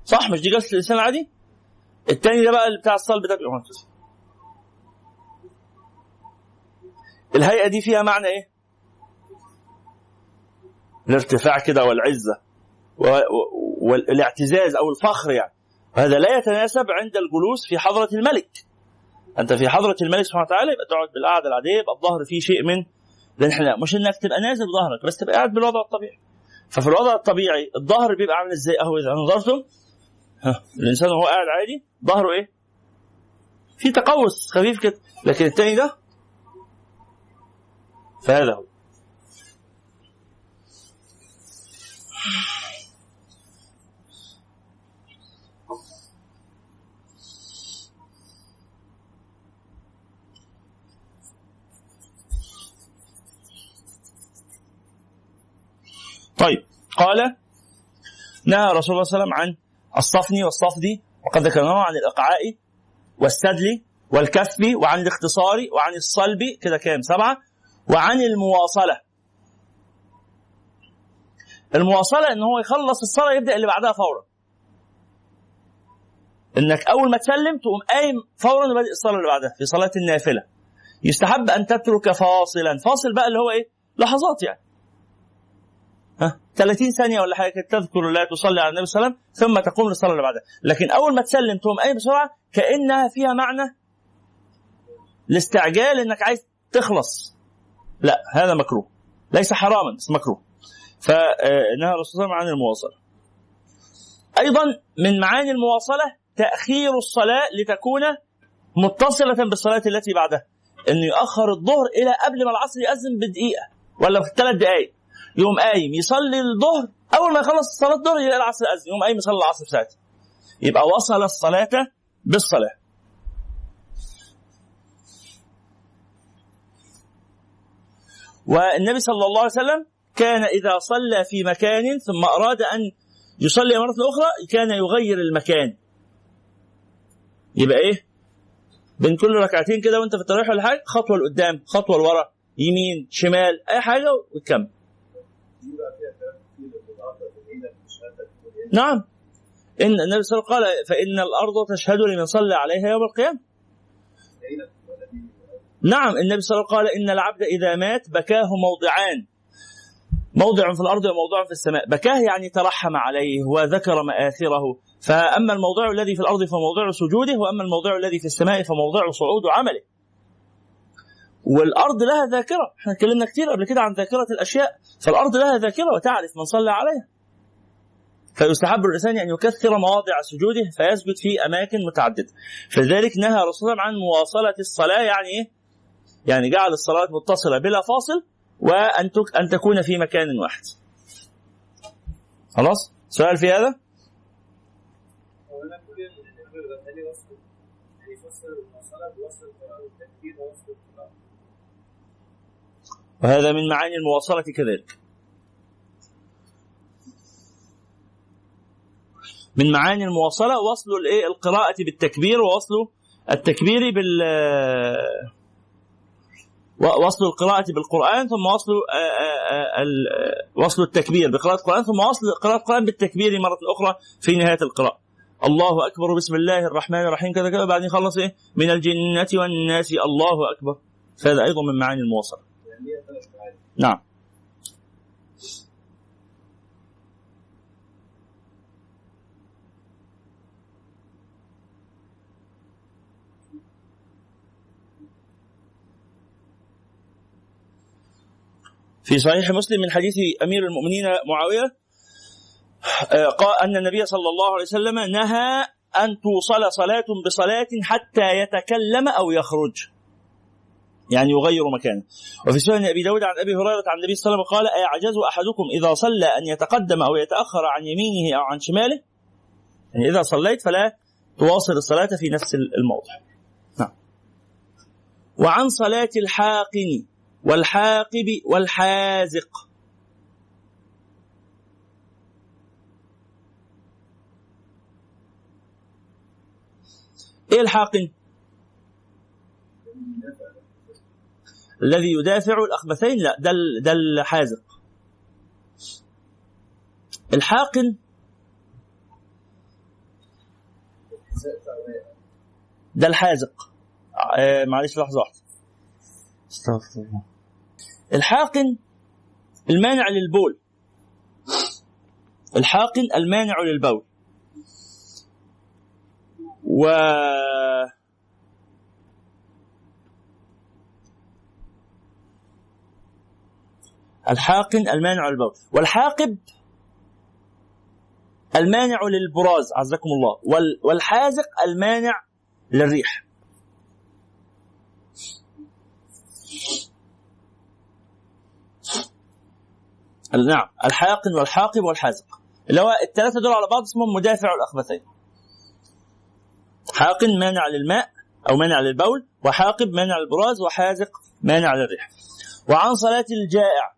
صح مش دي جلسه الإنسان العادي؟ التاني ده بقى اللي بتاع الصلب ده بيبقى منفذ الهيئة دي فيها معنى إيه؟ الارتفاع كده والعزة والاعتزاز أو الفخر يعني. وهذا لا يتناسب عند الجلوس في حضرة الملك. أنت في حضرة الملك سبحانه وتعالى يبقى تقعد بالقعدة العادية يبقى الظهر فيه شيء من الانحناء مش إنك تبقى نازل ظهرك بس تبقى قاعد بالوضع الطبيعي. ففي الوضع الطبيعي الظهر بيبقى عامل إزاي؟ أهو إذا نظرتم ها. الإنسان وهو قاعد عادي ظهره إيه؟ في تقوس خفيف كده لكن التاني ده؟ فهذا هو. طيب قال نهى رسول الله صلى الله عليه وسلم عن الصفن والصفد وقد ذكرناه عن الإقعاء والسدل والكف وعن الاختصار وعن الصلب كده كام؟ سبعة. وعن المواصلة. المواصلة إن هو يخلص الصلاة يبدأ اللي بعدها فورا. إنك أول ما تسلم تقوم قايم فورا وبادئ الصلاة اللي بعدها في صلاة النافلة. يستحب أن تترك فاصلا. فاصل بقى اللي هو إيه؟ لحظات يعني. ها؟ 30 ثانية ولا حاجة تذكر الله تصلي على النبي صلى الله عليه وسلم ثم تقوم للصلاة اللي بعدها. لكن أول ما تسلم تقوم قايم بسرعة كأنها فيها معنى الاستعجال إنك عايز تخلص. لا هذا مكروه. ليس حراما بس مكروه. فنهى الرسول صلى الله عليه وسلم عن المواصلة. أيضا من معاني المواصلة تأخير الصلاة لتكون متصلة بالصلاة التي بعدها. انه يؤخر الظهر إلى قبل ما العصر يأذن بدقيقة ولا في ثلاث دقائق يقوم قايم يصلي الظهر أول ما يخلص صلاة الظهر يلاقي العصر اذن يقوم قايم يصلي العصر ساعتها يبقى وصل الصلاة بالصلاة. والنبي صلى الله عليه وسلم كان إذا صلى في مكان ثم أراد أن يصلي مرة أخرى كان يغير المكان. يبقى إيه؟ بين كل ركعتين كده وأنت في التراويح ولا حاجة خطوة لقدام خطوة لورا يمين شمال أي حاجة وتكمل نعم. إن النبي صلى الله عليه وسلم قال فإن الأرض تشهد لمن صلى عليها يوم القيامة. نعم. النبي صلى الله عليه وسلم قال إن العبد إذا مات بكاه موضعان. موضع في الأرض وموضع في السماء. بكاه يعني ترحم عليه وذكر مآثره. فأما الموضع الذي في الأرض فموضع سجوده وأما الموضع الذي في السماء فموضع صعود عمله. والأرض لها ذاكرة إحنا اتكلمنا كتير قبل كده عن ذاكرة الأشياء فالأرض لها ذاكرة وتعرف من صلى عليها فيستحب الإنسان أن يكثر مواضع سجوده فيسجد في أماكن متعددة فلذلك نهى رسول الله عن مواصلة الصلاة يعني إيه؟ يعني جعل الصلاة متصلة بلا فاصل وأن أن تكون في مكان واحد. خلاص؟ سؤال في هذا؟ وهذا من معاني المواصلة كذلك. من معاني المواصلة وصل الإيه؟ القراءة بالتكبير ووصل التكبير بال وصل القراءة بالقرآن ثم وصل وصل التكبير بقراءة القرآن ثم وصل قراءة القرآن بالتكبير مرة أخرى في نهاية القراءة. الله أكبر بسم الله الرحمن الرحيم كذا كذا بعدين خلص إيه؟ من الجنة والناس. الله أكبر. فهذا أيضا من معاني المواصلة. نعم. في صحيح مسلم من حديث أمير المؤمنين معاوية آه، قال أن النبي صلى الله عليه وسلم نهى أن توصل صلاة بصلاة حتى يتكلم أو يخرج. يعني يغير مكانه. وفي سنن أبي داود عن أبي هريرة عن النبي صلى الله عليه وسلم قال أيعجز أحدكم إذا صلى أن يتقدم أو يتأخر عن يمينه أو عن شماله؟ يعني إذا صليت فلا تواصل الصلاة في نفس الموضع. نعم. وعن صلاة الحاقن والحاقب والحازق. إيه الحاقن؟ الذي يدافع الأخبثين؟ لا ده ده الحازق. الحاقن. ده الحازق. آه معلش لحظة واحدة استغفر الله. الحاقن المانع للبول. الحاقن المانع للبول. و الحاقن المانع للبول والحاقب المانع للبراز عزكم الله. والحازق المانع للريح. نعم الحاقن والحاقب والحازق اللي هو الثلاثه دول على بعض اسمهم مدافع الأخبثين. حاقن مانع للماء أو مانع للبول وحاقب مانع للبراز وحازق مانع للريح. وعن صلاة الجائع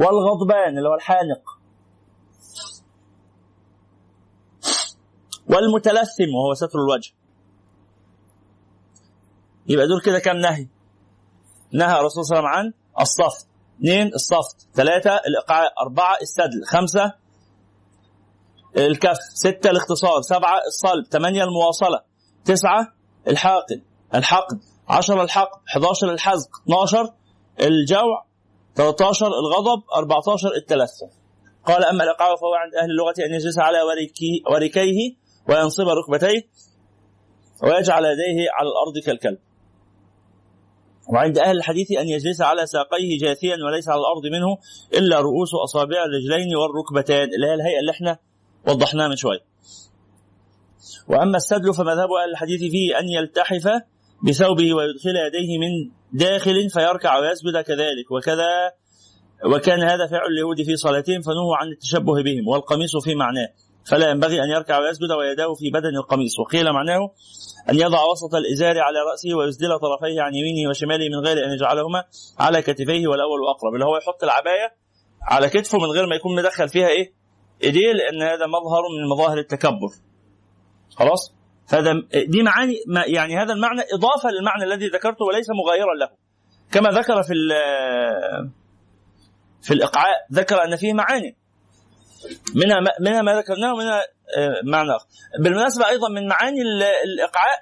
والغضبان اللي هو الحانق. والمتلثم وهو ستر الوجه. يبقى دول كده كم نهي؟ نهى الرسول صلى الله عليه وسلم عن الصفت. اثنين الصفت. ثلاثة الإقعاء. أربعة السدل. خمسة الكف. ستة الاختصار. سبعة الصلب. ثمانية المواصلة. تسعة الحاقن الحقد. عشرة الحقد. 11 الحزق. 12 الجوع. 13 الغضب 14 التلثم قال أما الإقعاء فهو عند أهل اللغة أن يجلس على وركيه وينصب ركبتيه ويجعل يديه على الأرض كالكلب. وعند أهل الحديث أن يجلس على ساقيه جاثيا وليس على الأرض منه إلا رؤوس أصابع الرجلين والركبتان اللي هي الهيئة اللي إحنا وضحناها من شوية. وأما السدل فمذهب أهل الحديث فيه أن يلتحف بثوبه ويدخل يديه من داخل فيركع ويسجد كذلك. وكذا وكان هذا فعل اليهود في صلاتهم فنهوا عن التشبه بهم والقميص في معناه. فلا ينبغي أن يركع ويسجد ويداه في بدن القميص. وقيل معناه أن يضع وسط الإزار على رأسه ويسدل طرفيه عن يمينه وشماله من غير أن يجعلهما على كتفيه والأول أقرب اللي هو يحط العباية على كتفه من غير ما يكون مدخل فيها إيه؟ إيديه لأن هذا مظهر من مظاهر التكبر. خلاص؟ فهذا دي معاني يعني هذا المعنى إضافة للمعنى الذي ذكرته وليس مغايرا له. كما ذكر في في الإقعاء ذكر أن فيه معاني. منها منها ما ذكرناه ومنها آه، معنى آخر. بالمناسبة أيضا من معاني الإقعاء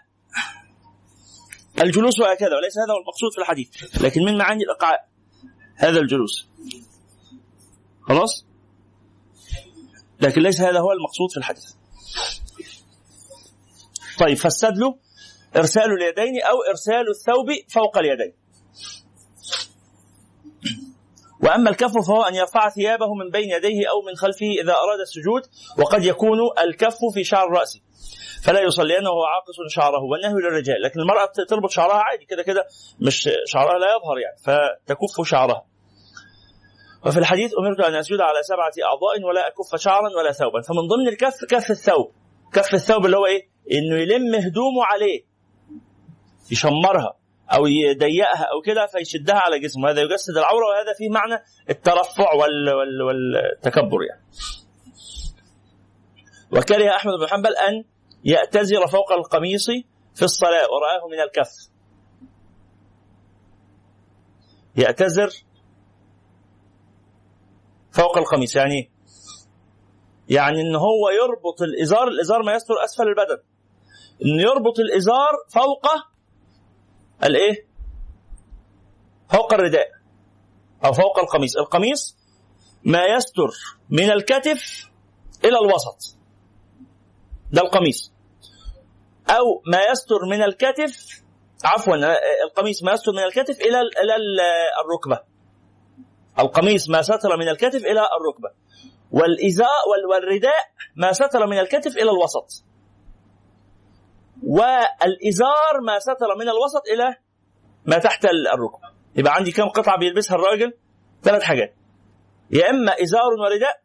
الجلوس وهكذا وليس هذا هو المقصود في الحديث لكن من معاني الإقعاء هذا الجلوس. خلاص؟ لكن ليس هذا هو المقصود في الحديث. طيب فالسدل إرسال اليدين أو إرسال الثوب فوق اليدين. وأما الكف فهو أن يرفع ثيابه من بين يديه أو من خلفه إذا أراد السجود وقد يكون الكف في شعر رأسه. فلا يصلين وهو عاقص شعره والنهي للرجال لكن المرأة تربط شعرها عادي كده كده مش شعرها لا يظهر يعني فتكف شعرها. وفي الحديث أمرت أن أسجد على سبعة أعضاء ولا أكف شعرا ولا ثوبا. فمن ضمن الكف كف الثوب. كف الثوب اللي هو إيه؟ إنه يلم هدومه عليه. يشمرها أو يضيقها أو كده فيشدها على جسمه. هذا يجسد العورة وهذا فيه معنى الترفع وال وال والتكبر يعني. وكره أحمد بن حنبل أن يأتزر فوق القميص في الصلاة. ورآه من الكف. يأتزر فوق القميص. يعني؟ يعني إن هو يربط الإزار الإزار ما يستر أسفل البدن. إن يربط الإزار فوق الإيه؟ فوق الرداء أو فوق القميص. القميص ما يستر من الكتف إلى الوسط. ده القميص. أو ما يستر من الكتف عفوا القميص ما يستر من الكتف إلى إلى الركبة. القميص ما ستر من الكتف إلى الركبة. والإزاء والرداء ما ستر من الكتف إلى الوسط. والإزار ما ستر من الوسط إلى ما تحت الركبه يبقى عندي كم قطعة بيلبسها الراجل؟ ثلاث حاجات. يا إما إزار ورداء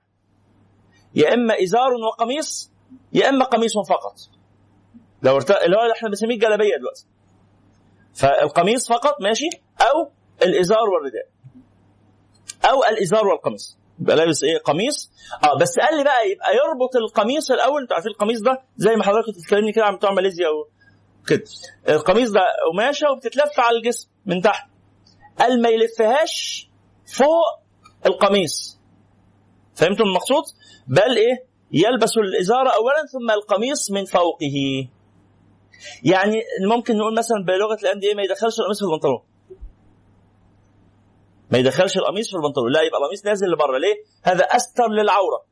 يا إما إزار وقميص يا إما قميص فقط. لو ارت... اللي هو إحنا بنسميه الجلابية دلوقتي. فالقميص فقط ماشي أو الإزار والرداء أو الإزار والقميص. يبقى لابس إيه؟ قميص. آه بس قال لي بقى يبقى يربط القميص الأول. أنتوا عارفين القميص ده زي ما حضرتك بتتكلمني كده عن بتوع ماليزيا وكده القميص ده قماشة وبتتلف على الجسم من تحت. قال ما يلفهاش فوق القميص. فهمتم المقصود؟ بل إيه؟ يلبس الازار اولا ثم القميص من فوقه. يعني ممكن نقول مثلا بلغة الان دي ما يدخلش القميص في البنطلون. ما يدخلش القميص في البنطلون. لا يبقى القميص نازل لبره. ليه؟ هذا أستر للعورة.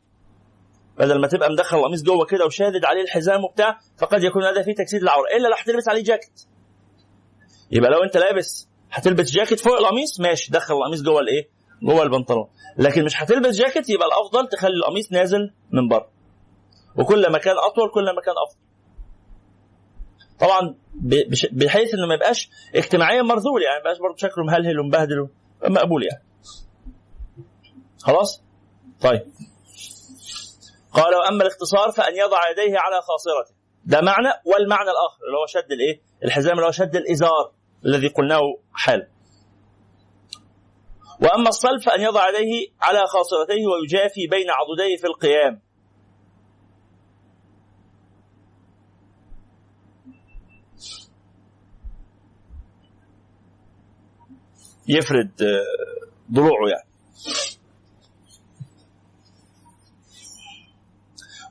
بدل ما تبقى مدخل القميص جوه كده وشادد عليه الحزام وبتاع فقد يكون هذا فيه تجسيد العورة. إلا لو هتلبس عليه جاكيت. يبقى لو أنت لابس هتلبس جاكيت فوق القميص ماشي دخل القميص جوه الإيه؟ جوه البنطلون. لكن مش هتلبس جاكيت يبقى الأفضل تخلي القميص نازل من بره. وكل ما كان أطول كل ما كان أفضل. طبعا بحيث إنه ما يبقاش اجتماعيا مرذول يعني ما يبقاش برضه شكله مهلهل ومبهدل مقبول يعني. خلاص؟ طيب. قال وأما الاختصار فأن يضع يديه على خاصرته. ده معنى والمعنى الآخر اللي هو شد الإيه؟ الحزام اللي هو شد الإزار الذي قلناه حال وأما الصلب فأن يضع يديه على خاصرتيه ويجافي بين عضديه في القيام. يفرد ضلوعه يعني.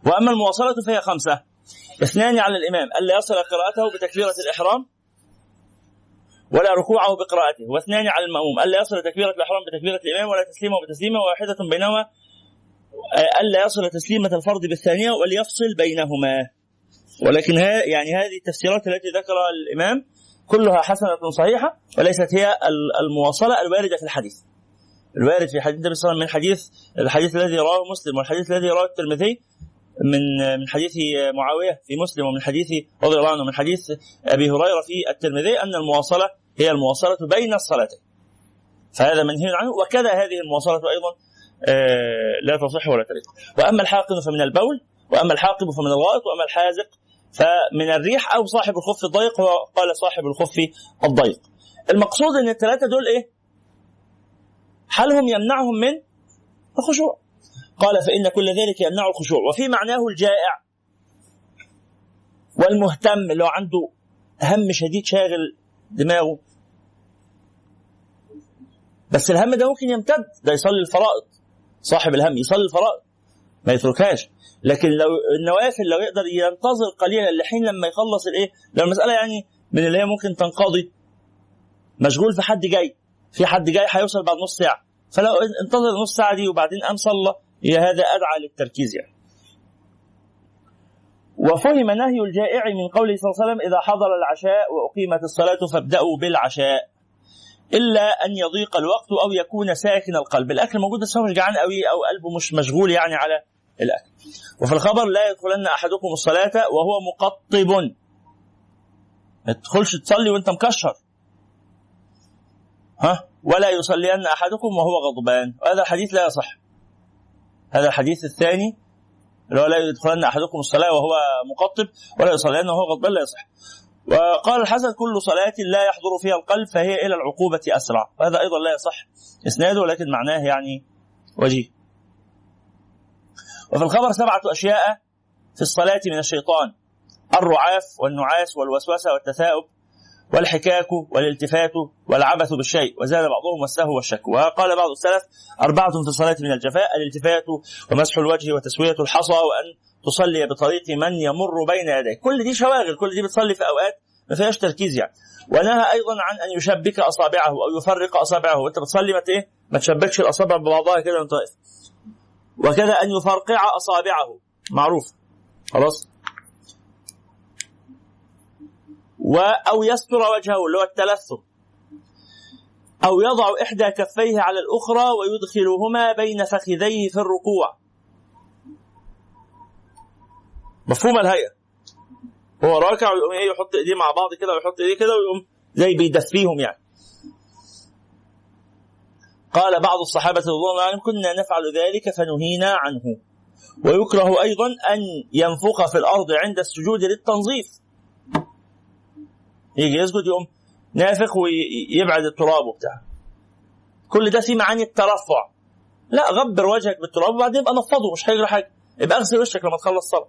وأما المواصلة فهي خمسة. اثنان على الإمام ألا يصل قراءته بتكبيرة الإحرام ولا ركوعه بقراءته. واثنان على المأموم ألا يصل تكبيرة الإحرام بتكبيرة الإمام ولا تسليمه بتسليمة واحدة بينهما ألا يصل تسليمة الفرض بالثانية وليفصل بينهما. ولكن ها يعني هذه التفسيرات التي ذكرها الإمام كلها حسنة صحيحة وليست هي المواصلة الواردة في الحديث الوارد في حديث النبي صلى الله عليه وسلم من حديث الحديث الذي رواه مسلم والحديث الذي رواه الترمذي من من حديث معاوية في مسلم ومن حديث رضي الله عنه من حديث أبي هريرة في الترمذي أن المواصلة هي المواصلة بين الصلاتين. فهذا منهي عنه وكذا هذه المواصلة أيضا لا تصح ولا تليق. وأما الحاقن فمن البول وأما الحاقب فمن الغائط وأما الحازق فمن الريح أو صاحب الخف الضيق وقال صاحب الخف الضيق. المقصود إن الثلاثه دول إيه؟ حالهم يمنعهم من الخشوع. قال فإن كل ذلك يمنع الخشوع وفي معناه الجائع والمهتم اللي هو عنده هم شديد شاغل دماغه بس الهم ده ممكن يمتد ده يصلي الفرائض صاحب الهم يصلي الفرائض ما يتركهاش. لكن لو النوافل لو يقدر ينتظر قليلا لحين لما يخلص الإيه؟ لو المسألة يعني من اللي هي ممكن تنقضي. مشغول في حد جاي. في حد جاي هيوصل بعد نص ساعة. فلو انتظر نص ساعة دي وبعدين قام صلى هذا أدعى للتركيز يعني. وفهم نهي الجائع من قوله صلى الله عليه وسلم إذا حضر العشاء وأقيمت الصلاة فابدأوا بالعشاء. إلا أن يضيق الوقت أو يكون ساكن القلب. الأكل موجود بس هو مش جعان قوي أو قلبه مش مشغول يعني على الأكل. وفي الخبر لا يدخلن أحدكم الصلاة وهو مقطب. ما تدخلش تصلي وأنت مكشر. ها؟ ولا يصلين أحدكم وهو غضبان. وهذا الحديث لا يصح. هذا الحديث الثاني اللي هو لا يدخلن أحدكم الصلاة وهو مقطب ولا يصلين وهو غضبان لا يصح. وقال الحسن كل صلاة لا يحضر فيها القلب فهي إلى العقوبة أسرع. وهذا أيضا لا يصح إسناده ولكن معناه يعني وجيه. وفي الخبر سبعة أشياء في الصلاة من الشيطان. الرعاف والنعاس والوسوسة والتثاؤب والحكاك والالتفات والعبث بالشيء. وزاد بعضهم والسهو والشك وقال بعض السلف أربعة في الصلاة من الجفاء الالتفات ومسح الوجه وتسوية الحصى وأن تصلي بطريق من يمر بين يديك. كل دي شواغل كل دي بتصلي في أوقات ما فيهاش تركيز يعني. ونهى أيضا عن أن يشبك أصابعه أو يفرق أصابعه. وأنت بتصلي ما إيه؟ ما تشبكش الأصابع ببعضها كده وأنت واقف وكذا أن يفرقع أصابعه. معروف. خلاص؟ و أو يستر وجهه اللي هو التلثم. أو يضع إحدى كفيه على الأخرى ويدخلهما بين فخذيه في الركوع. مفهوم الهيئة. هو راكع ويقوم إيه يحط إيديه مع بعض كده ويحط إيديه كده ويقوم زي بيدفيهم يعني. قال بعض الصحابة رضي الله عنهم كنا نفعل ذلك فنهينا عنه. ويكره أيضا أن ينفخ في الأرض عند السجود للتنظيف. يجي يسجد يقوم نافخ ويبعد التراب وبتاع. كل ده فيه معاني الترفع. لا غبر وجهك بالتراب وبعدين يبقى نفضه مش هيجرى حاجة. يبقى اغسل وشك لما تخلص الصلاه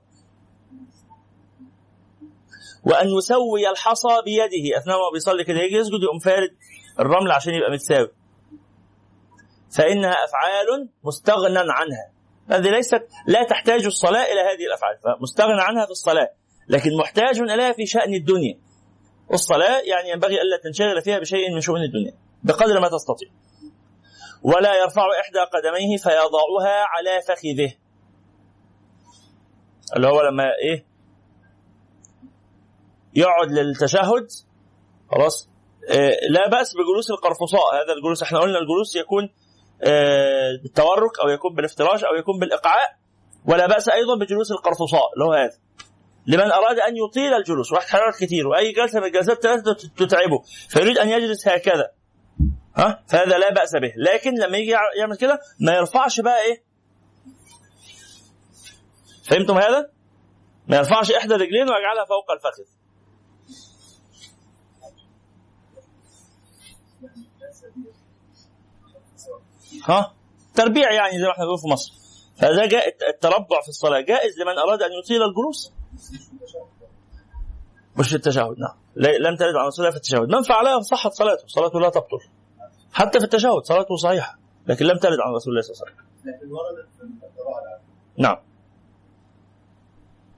وأن يسوي الحصى بيده أثناء ما بيصلي كده يجي يسجد يقوم فارد الرمل عشان يبقى متساوي. فإنها أفعال مستغنى عنها. هذه ليست لا تحتاج الصلاة إلى هذه الأفعال فمستغنى عنها في الصلاة لكن محتاج اليها في شأن الدنيا. والصلاة يعني ينبغي ألا تنشغل فيها بشيء من شؤون الدنيا بقدر ما تستطيع. ولا يرفع إحدى قدميه فيضعها على فخذه. اللي هو لما إيه؟ يقعد للتشهد خلاص إيه لا بأس بجلوس القرفصاء. هذا الجلوس إحنا قلنا الجلوس يكون بالتورك أو يكون بالافتراش أو يكون بالإقعاء ولا بأس أيضا بجلوس القرفصاء هو هذا. لمن أراد أن يطيل الجلوس واحد حرارات كتير وأي جلسة من الجلسات ثلاثة تتعبه. فيريد أن يجلس هكذا. ها؟ فهذا لا بأس به. لكن لما يجي يعمل كده ما يرفعش بقى إيه؟ فهمتم هذا؟ ما يرفعش إحدى الرجلين ويجعلها فوق الفخذ. ها؟ تربيع يعني زي ما إحنا بنقول في مصر. فهذا جاء التربع في الصلاة. جائز لمن أراد أن يطيل الجلوس. مش في التشهد نعم. لم ترد عن رسول الله في التشهد. من فعلها صحت صلاته. صلاته لا تبطل. حتى في التشهد صلاته صحيحة لكن لم ترد عن رسول الله صلى الله عليه وسلم. لكن وردت في نعم.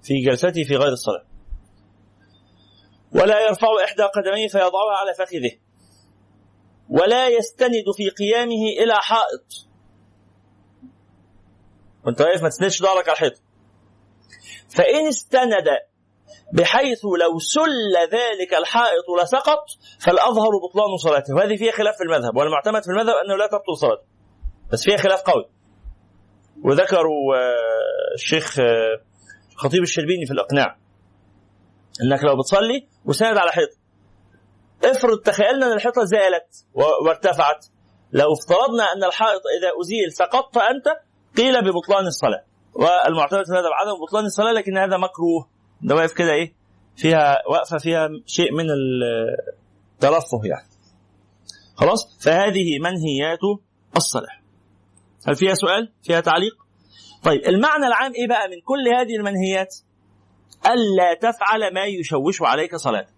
في جلسته في غير الصلاة. ولا يرفع إحدى قدميه فيضعها على فخذه. ولا يستند في قيامه إلى حائط. وأنت واقف ما تسندش ظهرك على الحيط. فإن استند بحيث لو سل ذلك الحائط لسقط فالأظهر بطلان صلاته. وهذه فيها خلاف في المذهب والمعتمد في المذهب أنه لا تبطل صلاته. بس فيها خلاف قوي. وذكروا الشيخ الخطيب الشربيني في الإقناع إنك لو بتصلي وساند على حيط افرض تخيلنا أن الحيطة زالت وارتفعت. لو افترضنا أن الحائط إذا أزيل سقطت أنت قيل ببطلان الصلاة. والمعتمد في هذا بعدم بطلان الصلاة لكن هذا مكروه. ده واقف كده إيه؟ فيها واقفة فيها شيء من الترفه يعني. خلاص؟ فهذه منهيات الصلاة. هل فيها سؤال؟ فيها تعليق؟ طيب المعنى العام إيه بقى من كل هذه المنهيات؟ ألا تفعل ما يشوش عليك صلاتك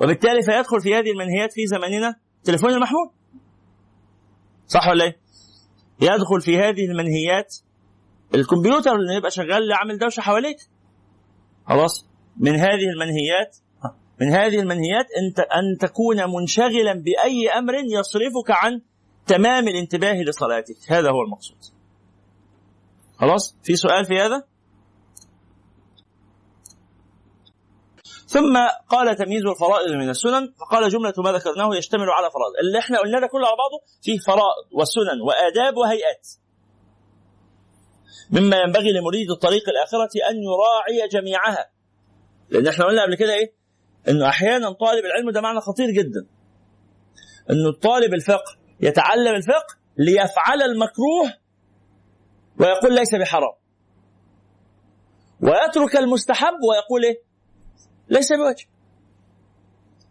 وبالتالي فيدخل في هذه المنهيات في زماننا التليفون المحمول صح ولا إيه؟ يدخل في هذه المنهيات الكمبيوتر اللي يبقى شغال عامل دوشة حواليك. خلاص؟ من هذه المنهيات من هذه المنهيات انت أن تكون منشغلا بأي أمر يصرفك عن تمام الانتباه لصلاتك. هذا هو المقصود. خلاص؟ في سؤال في هذا؟ ثم قال تمييز الفرائض من السنن فقال جملة ما ذكرناه يشتمل على فرائض. اللي إحنا قلنا ده كله على بعضه فيه فرائض وسنن وآداب وهيئات. مما ينبغي لمريد الطريق الآخرة أن يراعي جميعها. لأن إحنا قلنا قبل كده إيه؟ أنه أحيانا طالب العلم ده معنى خطير جدا. أنه طالب الفقه يتعلم الفقه ليفعل المكروه ويقول ليس بحرام. ويترك المستحب ويقول إيه؟ ليس بواجب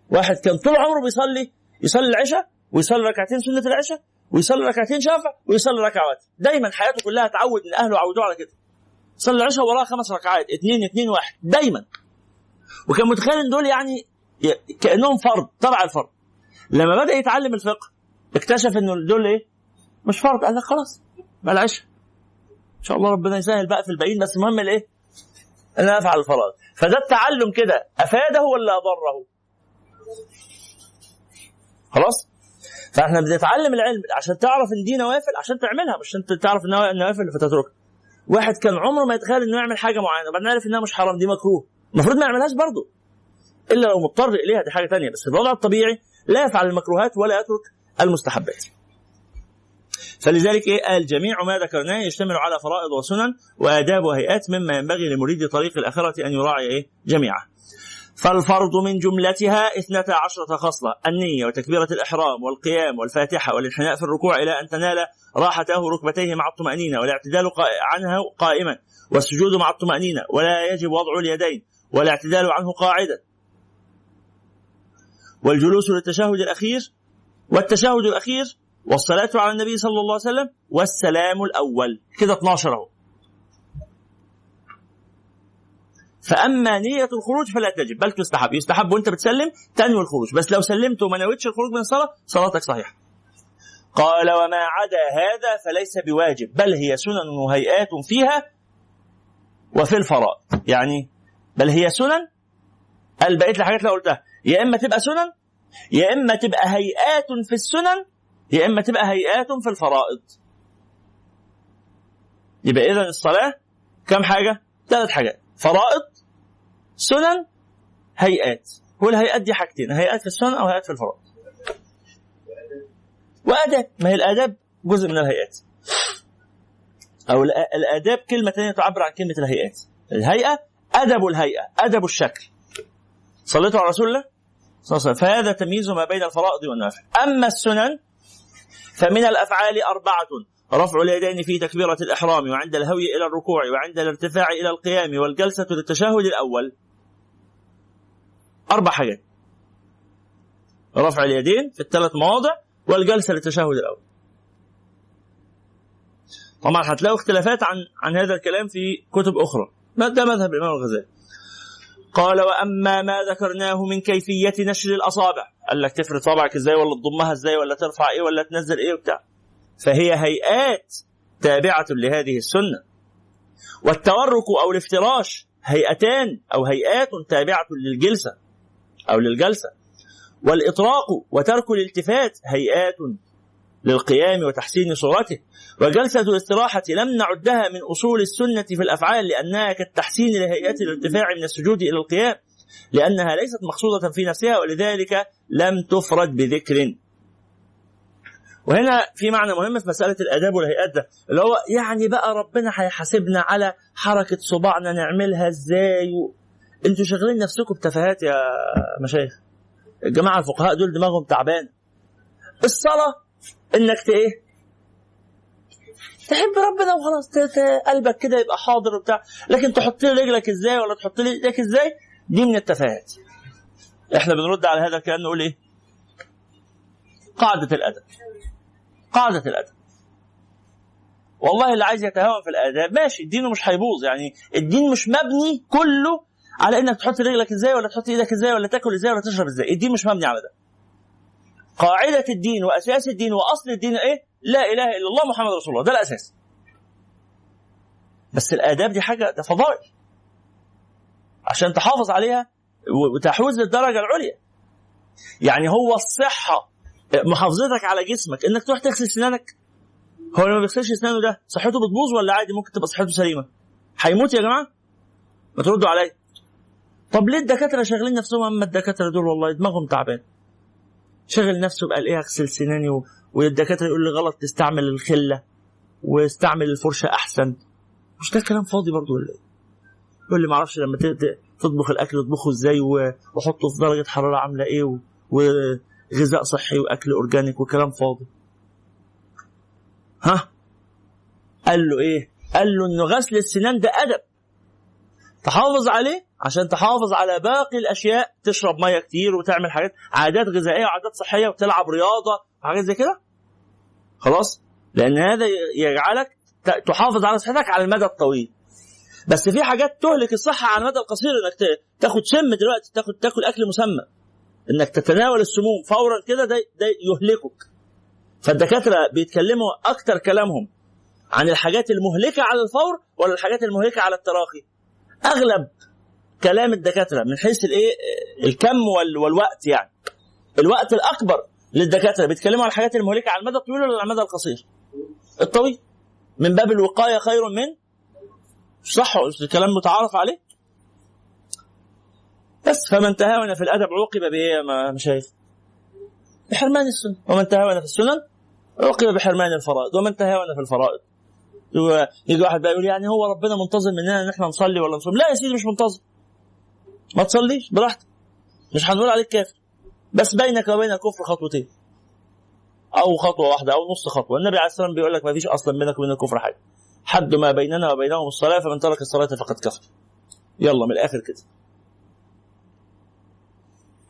واحد كان طول عمره بيصلي يصلي العشاء ويصلي ركعتين سنة العشاء ويصلي ركعتين شافع ويصلي ركعات. دايما حياته كلها تعود ان أهله عودوه على كده. صلي العشاء وراه خمس ركعات اثنين اثنين واحد. دايما. وكان متخيل ان دول يعني كأنهم فرض تبع الفرض. لما بدأ يتعلم الفقه اكتشف إنه دول إيه؟ مش فرض. قال لك خلاص بلاش إن شاء الله ربنا يسهل بقى في الباقيين بس المهم الإيه؟ ان أنا أفعل الفرائض. فده التعلم كده أفاده ولا أضره؟ خلاص؟ فإحنا بنتعلم العلم عشان تعرف إن دي نوافل عشان تعملها مش عشان تعرف إنها نوافل فتتركها. واحد كان عمره ما يتخيل إنه يعمل حاجة معينة وبعدين عرف إنها مش حرام دي مكروه. المفروض ما يعملهاش برضه. إلا لو مضطر إليها دي حاجة تانية. بس في الوضع الطبيعي لا يفعل المكروهات ولا يترك المستحبات. فلذلك إيه؟ قال جميع ما ذكرناه يشتمل على فرائض وسنن وآداب وهيئات مما ينبغي لمريد طريق الآخرة أن يراعي إيه؟ جميعها فالفرض من جملتها اثنتا عشرة خصلة النية وتكبيرة الإحرام والقيام والفاتحة والانحناء في الركوع إلى أن تنال راحته ركبتيه مع الطمأنينة والاعتدال عنها قائما والسجود مع الطمأنينة ولا يجب وضع اليدين والاعتدال عنه قاعدا. والجلوس للتشهد الأخير والتشهد الأخير والصلاة على النبي صلى الله عليه وسلم والسلام الأول. كده 12 أهو. فأما نية الخروج فلا تجب بل تستحب. يستحب وأنت بتسلم تنوي الخروج. بس لو سلمت وما نويتش الخروج من الصلاة صلاتك صحيحة. قال وما عدا هذا فليس بواجب بل هي سنن وهيئات فيها وفي الفرائض. يعني بل هي سنن بقيت الحاجات اللي قلتها. يا إما تبقى سنن يا إما تبقى هيئات في السنن يا إما تبقى هيئات في الفرائض. يبقى اذا الصلاة كم حاجة؟ ثلاث حاجات. فرائض سنن هيئات. والهيئات دي حاجتين هيئات في السنن أو هيئات في الفرائض. وآداب ما هي الآداب جزء من الهيئات. أو الآداب كلمة ثانية تعبر عن كلمة الهيئات. الهيئة أدب الهيئة أدب الشكل. صليتوا على رسول الله؟ صلى الله عليه وسلم. فهذا تمييز ما بين الفرائض والنوافل أما السنن فمن الأفعال أربعة رفع اليدين في تكبيرة الإحرام وعند الهوي إلى الركوع وعند الارتفاع إلى القيام والجلسة للتشهد الأول. أربع حاجات. رفع اليدين في الثلاث مواضع والجلسة للتشهد الأول. طبعا هتلاقوا اختلافات عن عن هذا الكلام في كتب أخرى. ده مذهب الإمام الغزالي. قال وأما ما ذكرناه من كيفية نشر الأصابع. قال لك تفرد صابعك إزاي ولا تضمها إزاي ولا ترفع إيه ولا تنزل إيه وبتاع. فهي هيئات تابعة لهذه السنة. والتورك أو الافتراش هيئتان أو هيئات تابعة للجلسة أو للجلسة. والإطراق وترك الالتفات هيئات للقيام وتحسين صورته. وجلسة الاستراحة لم نعدها من أصول السنة في الأفعال لأنها كالتحسين لهيئات الارتفاع من السجود إلى القيام لأنها ليست مقصودة في نفسها ولذلك لم تفرد بذكر. وهنا في معنى مهم في مسألة الآداب والهيئات ده اللي هو يعني بقى ربنا هيحاسبنا على حركة صباعنا نعملها إزاي؟ و... أنتوا شغالين نفسكم بتفاهات يا مشايخ. الجماعة الفقهاء دول دماغهم تعبان. الصلاة إنك إيه؟ تحب ربنا وخلاص قلبك كده يبقى حاضر وبتاع. لكن تحط لي رجلك إزاي ولا تحط لي إيدك إزاي؟ دي من التفاهات. إحنا بنرد على هذا الكلام نقول إيه؟ قاعدة الأدب. قاعدة الأدب. والله اللي عايز يتهاون في الآداب ماشي دينه مش هيبوظ. يعني الدين مش مبني كله على إنك تحط رجلك إزاي ولا تحط إيدك إزاي ولا تاكل إزاي ولا تشرب إزاي. الدين مش مبني على ده. قاعدة الدين وأساس الدين وأصل الدين إيه؟ لا إله إلا الله محمد رسول الله. ده الأساس. بس الآداب دي حاجة ده فضائل. عشان تحافظ عليها وتحوز للدرجة العليا. يعني هو الصحة. محافظتك على جسمك. إنك تروح تغسل سنانك. هو اللي ما بيغسلش اسنانه ده صحته بتبوظ ولا عادي؟ ممكن تبقى صحته سليمة. هيموت يا جماعة؟ ما تردوا عليا. طب ليه الدكاترة شاغلين نفسهم أما الدكاترة دول؟ والله دماغهم تعبان شغل نفسه بقى إيه اغسل سناني. والدكاترة يقول لي غلط تستعمل الخلة واستعمل الفرشة أحسن. مش ده كلام فاضي برضه ولا إيه؟ يقول لي ما أعرفش لما تطبخ الأكل تطبخه إزاي وحطه في درجة حرارة عاملة إيه. وغذاء صحي وأكل أورجانيك وكلام فاضي. ها؟ قال له إيه؟ قال له إنه غسل السنان ده أدب. تحافظ عليه عشان تحافظ على باقي الأشياء تشرب مية كتير وتعمل حاجات عادات غذائية وعادات صحية وتلعب رياضة وحاجات زي كده. خلاص؟ لأن هذا يجعلك تحافظ على صحتك على المدى الطويل. بس في حاجات تهلك الصحة على المدى القصير إنك تاخد سم دلوقتي تاخد تاكل أكل مسمى. إنك تتناول السموم فورا كده ده, ده يهلكك. فالدكاترة بيتكلموا أكتر كلامهم عن الحاجات المهلكة على الفور ولا الحاجات المهلكة على التراخي؟ أغلب كلام الدكاترة من حيث الإيه؟ الكم وال- والوقت يعني. الوقت الأكبر للدكاترة بيتكلموا عن الحاجات المهلكة على المدى الطويل ولا على المدى القصير؟ الطويل. من باب الوقاية خير من صح الكلام متعارف عليه. بس فمن تهاون في الأدب عوقب بايه يا مشايخ بحرمان السنة. ومن تهاون في السنن عوقب بحرمان الفرائض. ومن تهاون في الفرائض. يجي واحد بقى يقول يعني هو ربنا منتظر مننا ان إحنا نصلي ولا نصوم. لا يا سيدي مش منتظر ما تصليش براحتك. مش هنقول عليك كافر. بس بينك وبين الكفر خطوتين. أو خطوة واحدة أو نص خطوة. النبي عليه الصلاه والسلام بيقول لك ما فيش أصلا بينك وبين الكفر حاجة. حد ما بيننا وبينهم الصلاة فمن ترك الصلاة فقد كفر. يلا من الآخر كده.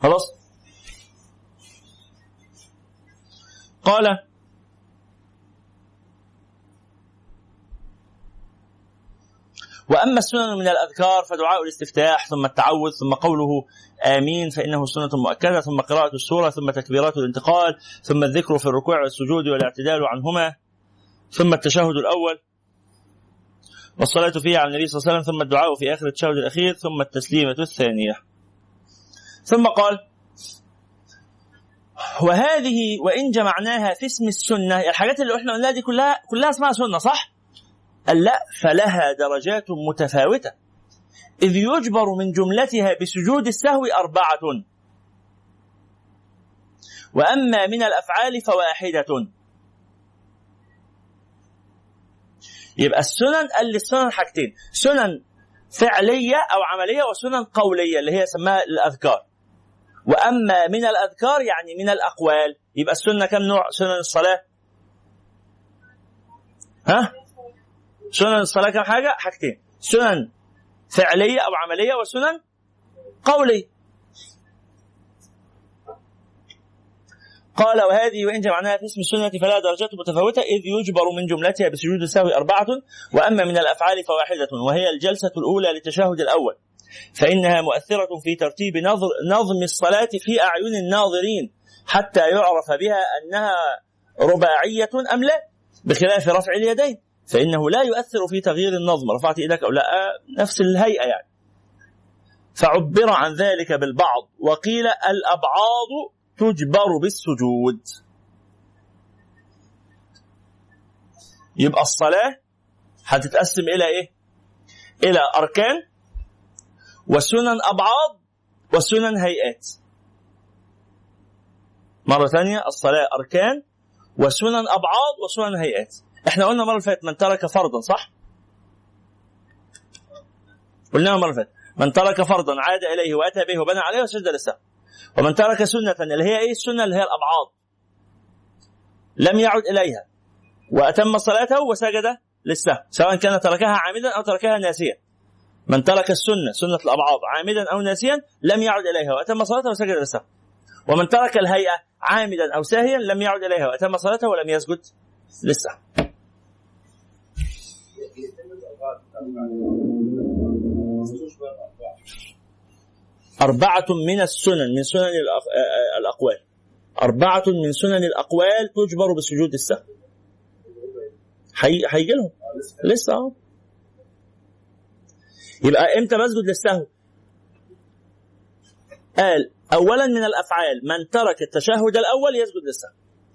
خلاص؟ قال وأما السنن من الأذكار فدعاء الاستفتاح ثم التعوذ ثم قوله آمين فإنه سنة مؤكدة ثم قراءة السورة ثم تكبيرات الانتقال ثم الذكر في الركوع والسجود والاعتدال عنهما ثم التشهد الأول والصلاة فيه على النبي صلى الله عليه وسلم ثم الدعاء في آخر التشهد الأخير ثم التسليمة الثانية ثم قال وهذه وإن جمعناها في اسم السنة الحاجات اللي إحنا قلناها دي كلها كلها اسمها سنة صح؟ قال لا فلها درجات متفاوتة. إذ يجبر من جملتها بسجود السهو أربعة. وأما من الأفعال فواحدة. يبقى السنن قال لي السنن حاجتين سنن فعلية أو عملية وسنن قولية اللي هي سماها الأذكار. وأما من الأذكار يعني من الأقوال يبقى السنة كم نوع؟ سنن الصلاة. ها؟ سنن الصلاة كم حاجة؟ حاجتين. سنن فعلية أو عملية وسنن قولية قال وهذه وإن جمعناها في اسم السنة فلا درجات متفاوتة إذ يجبر من جملتها بسجود السهو أربعة وأما من الأفعال فواحدة وهي الجلسة الأولى للتشهد الأول. فإنها مؤثرة في ترتيب نظر نظم الصلاة في أعين الناظرين حتى يعرف بها أنها رباعية أم لا بخلاف رفع اليدين. فإنه لا يؤثر في تغيير النظم رفعت إيدك أو لا نفس الهيئة يعني. فعبر عن ذلك بالبعض وقيل الأبعاض تجبر بالسجود. يبقى الصلاة هتتقسم إلى إيه؟ إلى أركان وسنن أبعاض وسنن هيئات. مرة ثانية الصلاة أركان وسنن أبعاض وسنن هيئات. إحنا قلنا مرة اللي فاتت من ترك فرضا صح؟ قلنا مرة اللي فاتت من ترك فرضا عاد إليه وأتى به وبنى عليه وسجد للسهو ومن ترك سنة اللي هي إيه؟ السنة اللي هي الأبعاض لم يعد إليها. وأتم صلاته وسجد للسهو سواء كان تركها عامدا أو تركها ناسيا. من ترك السنة سنة الأبعاض عامدا أو ناسيا لم يعد إليها وأتم صلاته وسجد للسهو ومن ترك الهيئة عامدا أو ساهيا لم يعد إليها وأتم صلاته ولم يسجد للسهو أربعة من السنن من سنن الأق- الأقوال. أربعة من سنن الأقوال تجبر بسجود السهو. هي- هيجي لهم لسه أهو. يبقى إمتى بسجد للسهو؟ قال اولا من الأفعال من ترك التشهد الأول يسجد للسهو.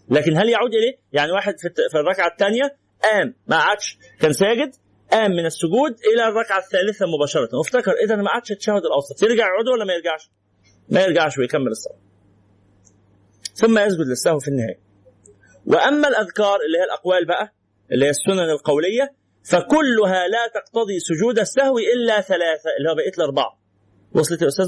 لكن هل يعود إليه؟ يعني واحد في الركعة الثانية قام ما قعدش كان ساجد؟ قام من السجود إلى الركعة الثالثة مباشرة وافتكر إذا ما قعدش التشهد الأوسط يرجع يعود ولا ما يرجعش؟ ما يرجعش ويكمل الصلاة ثم يسجد للسهو في النهاية وأما الأذكار اللي هي الأقوال بقى اللي هي السنن القولية فكلها لا تقتضي سجود السهو إلا ثلاثة اللي هو بقيه الأربعة وصلت يا أستاذ؟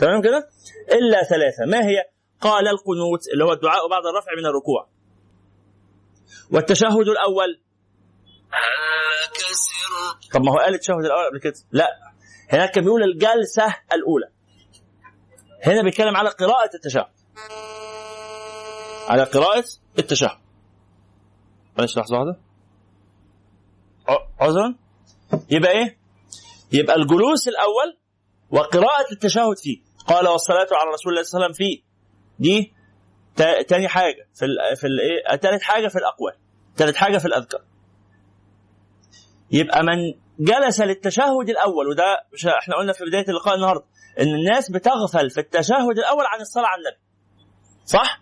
تمام كده؟ إلا ثلاثة ما هي؟ قال القنوت اللي هو الدعاء بعد الرفع من الركوع والتشهد الأول طب ما هو قال التشهد الأول قبل كده. لا. هناك كان بيقول الجلسة الأولى. هنا بيتكلم على قراءة التشهد. على قراءة التشهد. معلش لحظة واحدة. عذرا يبقى إيه؟ يبقى الجلوس الأول وقراءة التشهد فيه. قال والصلاة على رسول الله صلى الله عليه وسلم فيه دي تا- تاني حاجة في ال في الايه تالت حاجة في الأقوال. تالت حاجة في الأذكار. يبقى من جلس للتشهد الأول وده مش إحنا قلنا في بداية اللقاء النهارده إن الناس بتغفل في التشهد الأول عن الصلاة على النبي. صح؟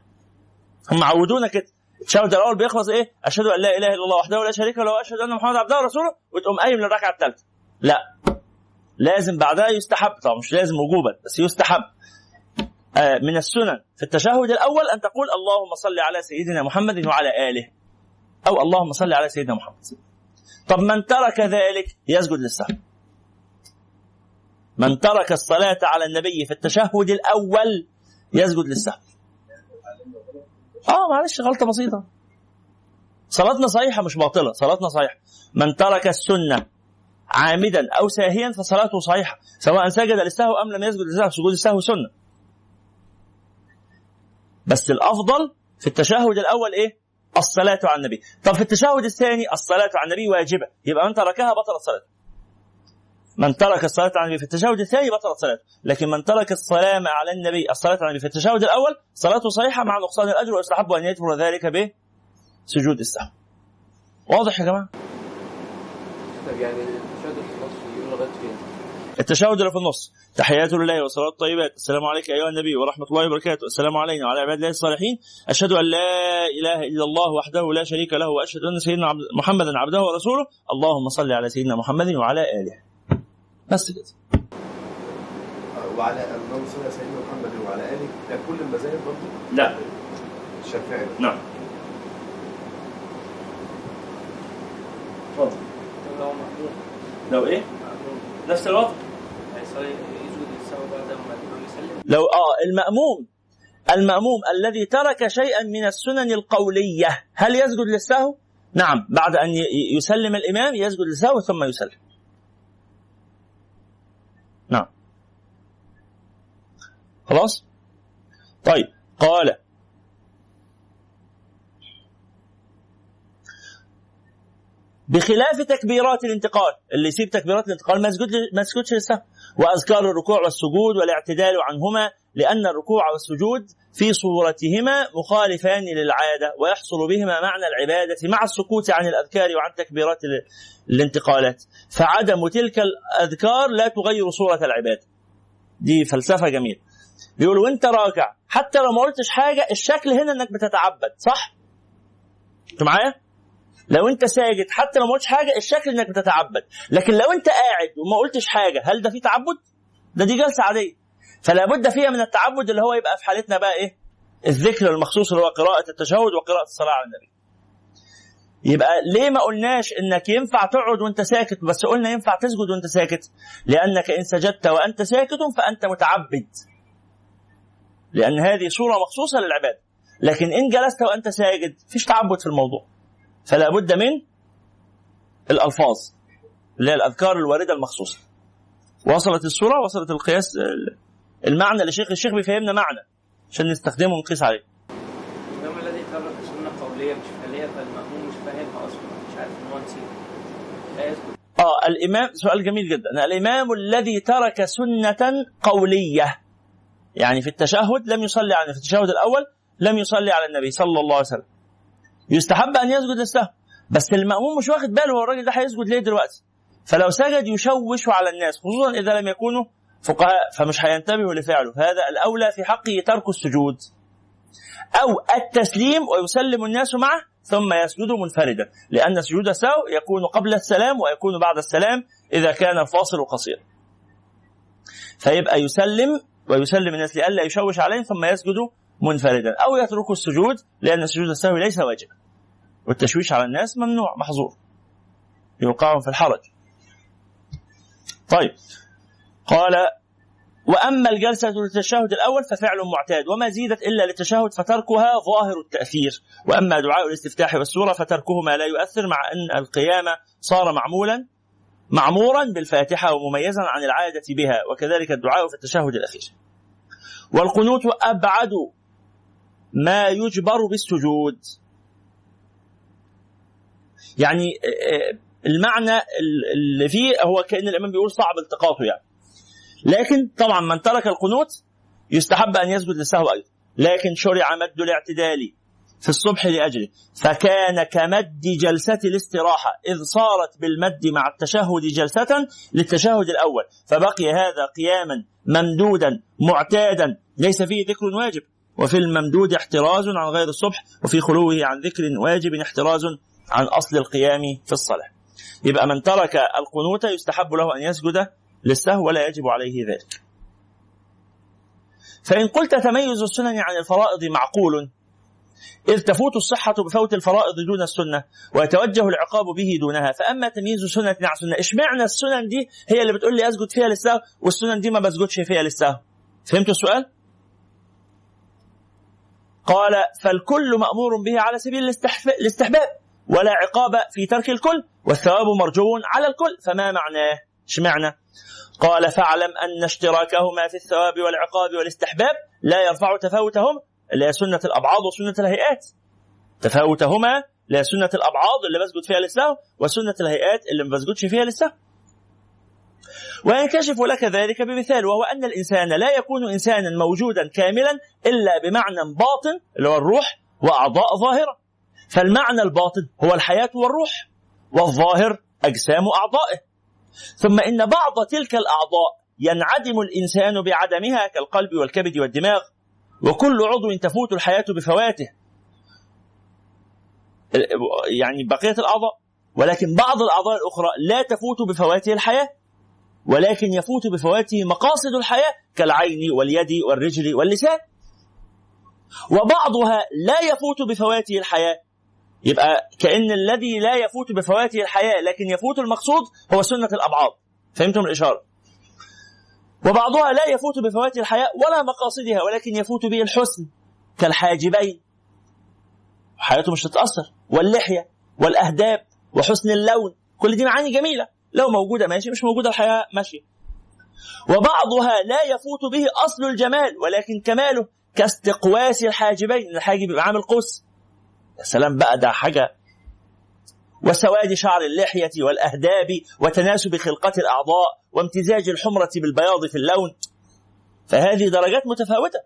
هم عودونا كده. التشهد الأول بيخلص إيه؟ أشهد أن لا إله إلا الله وحده لا شريك له وأشهد أن محمدا عبده ورسوله وتقوم قايم للركعة الثالثة. لا. لازم بعدها يستحب طبعا مش لازم وجوبا بس يستحب. آه، من السنن في التشهد الأول أن تقول اللهم صل على سيدنا محمد وعلى آله أو اللهم صل على سيدنا محمد. طب من ترك ذلك يسجد للسهو. من ترك الصلاة على النبي في التشهد الأول يسجد للسهو. آه معلش غلطة بسيطة. صلاتنا صحيحة مش باطلة صلاتنا صحيحة. من ترك السنة عامدا أو ساهيا فصلاته صحيحة سواء سجد للسهو أم لم يسجد للسهو سجود السهو سنة. بس الأفضل في التشهد الأول إيه؟ الصلاة على النبي. طب في التشهد الثاني الصلاة على النبي واجبة. يبقى من تركها بطلت صلاته. من ترك الصلاة على النبي في التشهد الثاني بطلت صلاته. لكن من ترك الصلاة على النبي الصلاة على النبي في التشهد الأول صلاته صحيحة مع نقصان الأجر ويستحب أن يدخل ذلك بسجود السهو واضح يا جماعة؟ طب يعني التشهد في النص يقول لغاية فين؟ التشهد اللي في النص. تحيات لله والصلاة الطيبات السلام عليك أيها النبي ورحمة الله وبركاته. السلام علينا وعلى عباد الله الصالحين. أشهد أن لا إله إلا الله وحده لا شريك له وأشهد أن سيدنا عبد محمدا عبده ورسوله. اللهم صل على سيدنا محمد وعلى آله. بس كده وعلى اللهم صل على سيدنا محمد وعلى آله. ده كل المذاهب برضه لا الشافعي نعم. اتفضل لو إيه؟ نفس الوضع. لو آه المأموم. المأموم الذي ترك شيئا من السنن القولية هل يسجد للسهو؟ نعم. بعد أن يسلم الإمام يسجد للسهو ثم يسلم. نعم. خلاص؟ طيب. قال بخلاف تكبيرات الانتقال. اللي يسيب تكبيرات الانتقال ما يسجد ما يسجدش للسهو وأذكار الركوع والسجود والاعتدال عنهما لأن الركوع والسجود في صورتهما مخالفان للعادة ويحصل بهما معنى العبادة مع السكوت عن الأذكار وعن تكبيرات ال- الانتقالات. فعدم تلك الأذكار لا تغير صورة العبادة. دي فلسفة جميلة. بيقول وانت راكع حتى لو ما قلتش حاجة الشكل هنا إنك بتتعبد صح؟ أنتوا معايا؟ لو انت ساجد حتى لو ما قلتش حاجة الشكل انك بتتعبد. لكن لو انت قاعد وما قلتش حاجة هل ده فيه تعبد؟ ده دي جلسة عادية. فلا بد فيها من التعبد اللي هو يبقى في حالتنا بقى إيه؟ الذكر المخصوص اللي هو قراءة التشهد وقراءة الصلاة على النبي. يبقى ليه ما قلناش إنك ينفع تقعد وأنت ساكت؟ بس قلنا ينفع تسجد وأنت ساكت. لأنك إن سجدت وأنت ساكت فأنت متعبد. لأن هذه صورة مخصوصة للعبادة. لكن إن جلست وأنت ساجد فيش تعبد في الموضوع. فلا بد من الألفاظ اللي هي الاذكار الواردة المخصوصة. وصلت الصورة وصلت القياس المعنى لشيخ الشيخ بيفهمنا معنى عشان نستخدمه ونقيس عليه. الإمام الذي ترك سنة قولية مش فعلية فالمأموم مش فاهمها أصلا مش عارف إن هو نسيها آه الإمام سؤال جميل جدا. الإمام الذي ترك سنة قولية يعني في التشهد لم يصلي على في التشهد الأول لم يصلي على النبي صلى الله عليه وسلم. يستحب أن يسجد للسهو بس المأموم مش واخد باله هو الراجل ده هيسجد ليه دلوقتي؟ فلو سجد يشوش على الناس خصوصا إذا لم يكونوا فقهاء فمش هينتبهوا لفعله. فهذا الأولى في حقه ترك السجود. أو التسليم ويسلم الناس معه ثم يسجد منفردا. لأن سجود السهو يكون قبل السلام ويكون بعد السلام إذا كان الفاصل قصيرا فيبقى يسلم ويسلم الناس لئلا يشوش عليهم ثم يسجد منفردا أو يترك السجود لأن سجود السهو ليس واجبا. والتشويش على الناس ممنوع محظور. يوقعهم في الحرج. طيب. قال وأما الجلسة للتشهد الأول ففعل معتاد وما زيدت إلا للتشهد فتركها ظاهر التأثير. وأما دعاء الاستفتاح والسورة فتركهما لا يؤثر مع أن القيام صار معمولا معمورا بالفاتحة ومميزا عن العادة بها وكذلك الدعاء في التشهد الأخير. والقنوت أبعد ما يجبر بالسجود. يعني آه، المعنى اللي فيه هو كأن الإمام بيقول صعب التقاطه يعني. لكن طبعا من ترك القنوت يستحب أن يسجد للسهو أيضا. لكن شرع مد الاعتدال في الصبح لأجله. فكان كمد جلسة الاستراحة. إذ صارت بالمد مع التشهد جلسة للتشهد الأول. فبقي هذا قياما ممدودا معتادا. ليس فيه ذكر واجب. وفي الممدود احتراز عن غير الصبح وفي خلوه عن ذكر واجب احتراز عن أصل القيام في الصلاة. يبقى من ترك القنوت يستحب له أن يسجد للسهو ولا يجب عليه ذلك. فإن قلت تميز السنن عن الفرائض معقول إذ تفوت الصحة بفوت الفرائض دون السنة ويتوجه العقاب به دونها. فأما تمييز سنة عن سنة إشمعنى السنن دي؟ هي اللي بتقول لي أسجد فيها للسهو والسنن دي ما بسجدش فيها للسهو. فهمتوا السؤال؟ قال فالكل مأمور به على سبيل الاستحباب ولا عقاب في ترك الكل والثواب مرجو على الكل فما معناه؟ اشمعنى؟ قال فاعلم أن اشتراكهما في الثواب والعقاب والاستحباب لا يرفع تفاوتهم هي سنة الأبعاض وسنة الهيئات تفاوتهما لا سنة الأبعاض اللي بسجد فيها للسهو وسنة الهيئات اللي ما بسجدش فيها للسهو وينكشف لك ذلك بمثال وهو أن الإنسان لا يكون إنسانا موجودا كاملا إلا بمعنى باطن اللي هو الروح وأعضاء ظاهرة. فالمعنى الباطن هو الحياة والروح والظاهر أجسام أعضائه. ثم إن بعض تلك الأعضاء ينعدم الإنسان بعدمها كالقلب والكبد والدماغ وكل عضو تفوت الحياة بفواته. يعني بقية الأعضاء. ولكن بعض الأعضاء الأخرى لا تفوت بفواته الحياة. ولكن يفوت بفواته مقاصد الحياة كالعين واليد والرجل واللسان. وبعضها لا يفوت بفواته الحياة. يبقى كأن الذي لا يفوت بفواته الحياة لكن يفوت المقصود هو سنة الأبعاد. فهمتم الإشارة؟ وبعضها لا يفوت بفوات الحياة ولا مقاصدها ولكن يفوت به الحسن كالحاجبين. حياته مش تتأثر. واللحية والأهداب وحسن اللون. كل دي معاني جميلة. لو موجودة ماشي مش موجودة الحياة ماشي. وبعضها لا يفوت به أصل الجمال ولكن كماله كاستقواس الحاجبين الحاجب يبقى عامل قوس. يا سلام بقى ده حاجة وسواد شعر اللحية والأهداب وتناسب خلقة الأعضاء وامتزاج الحمرة بالبياض في اللون. فهذه درجات متفاوتة.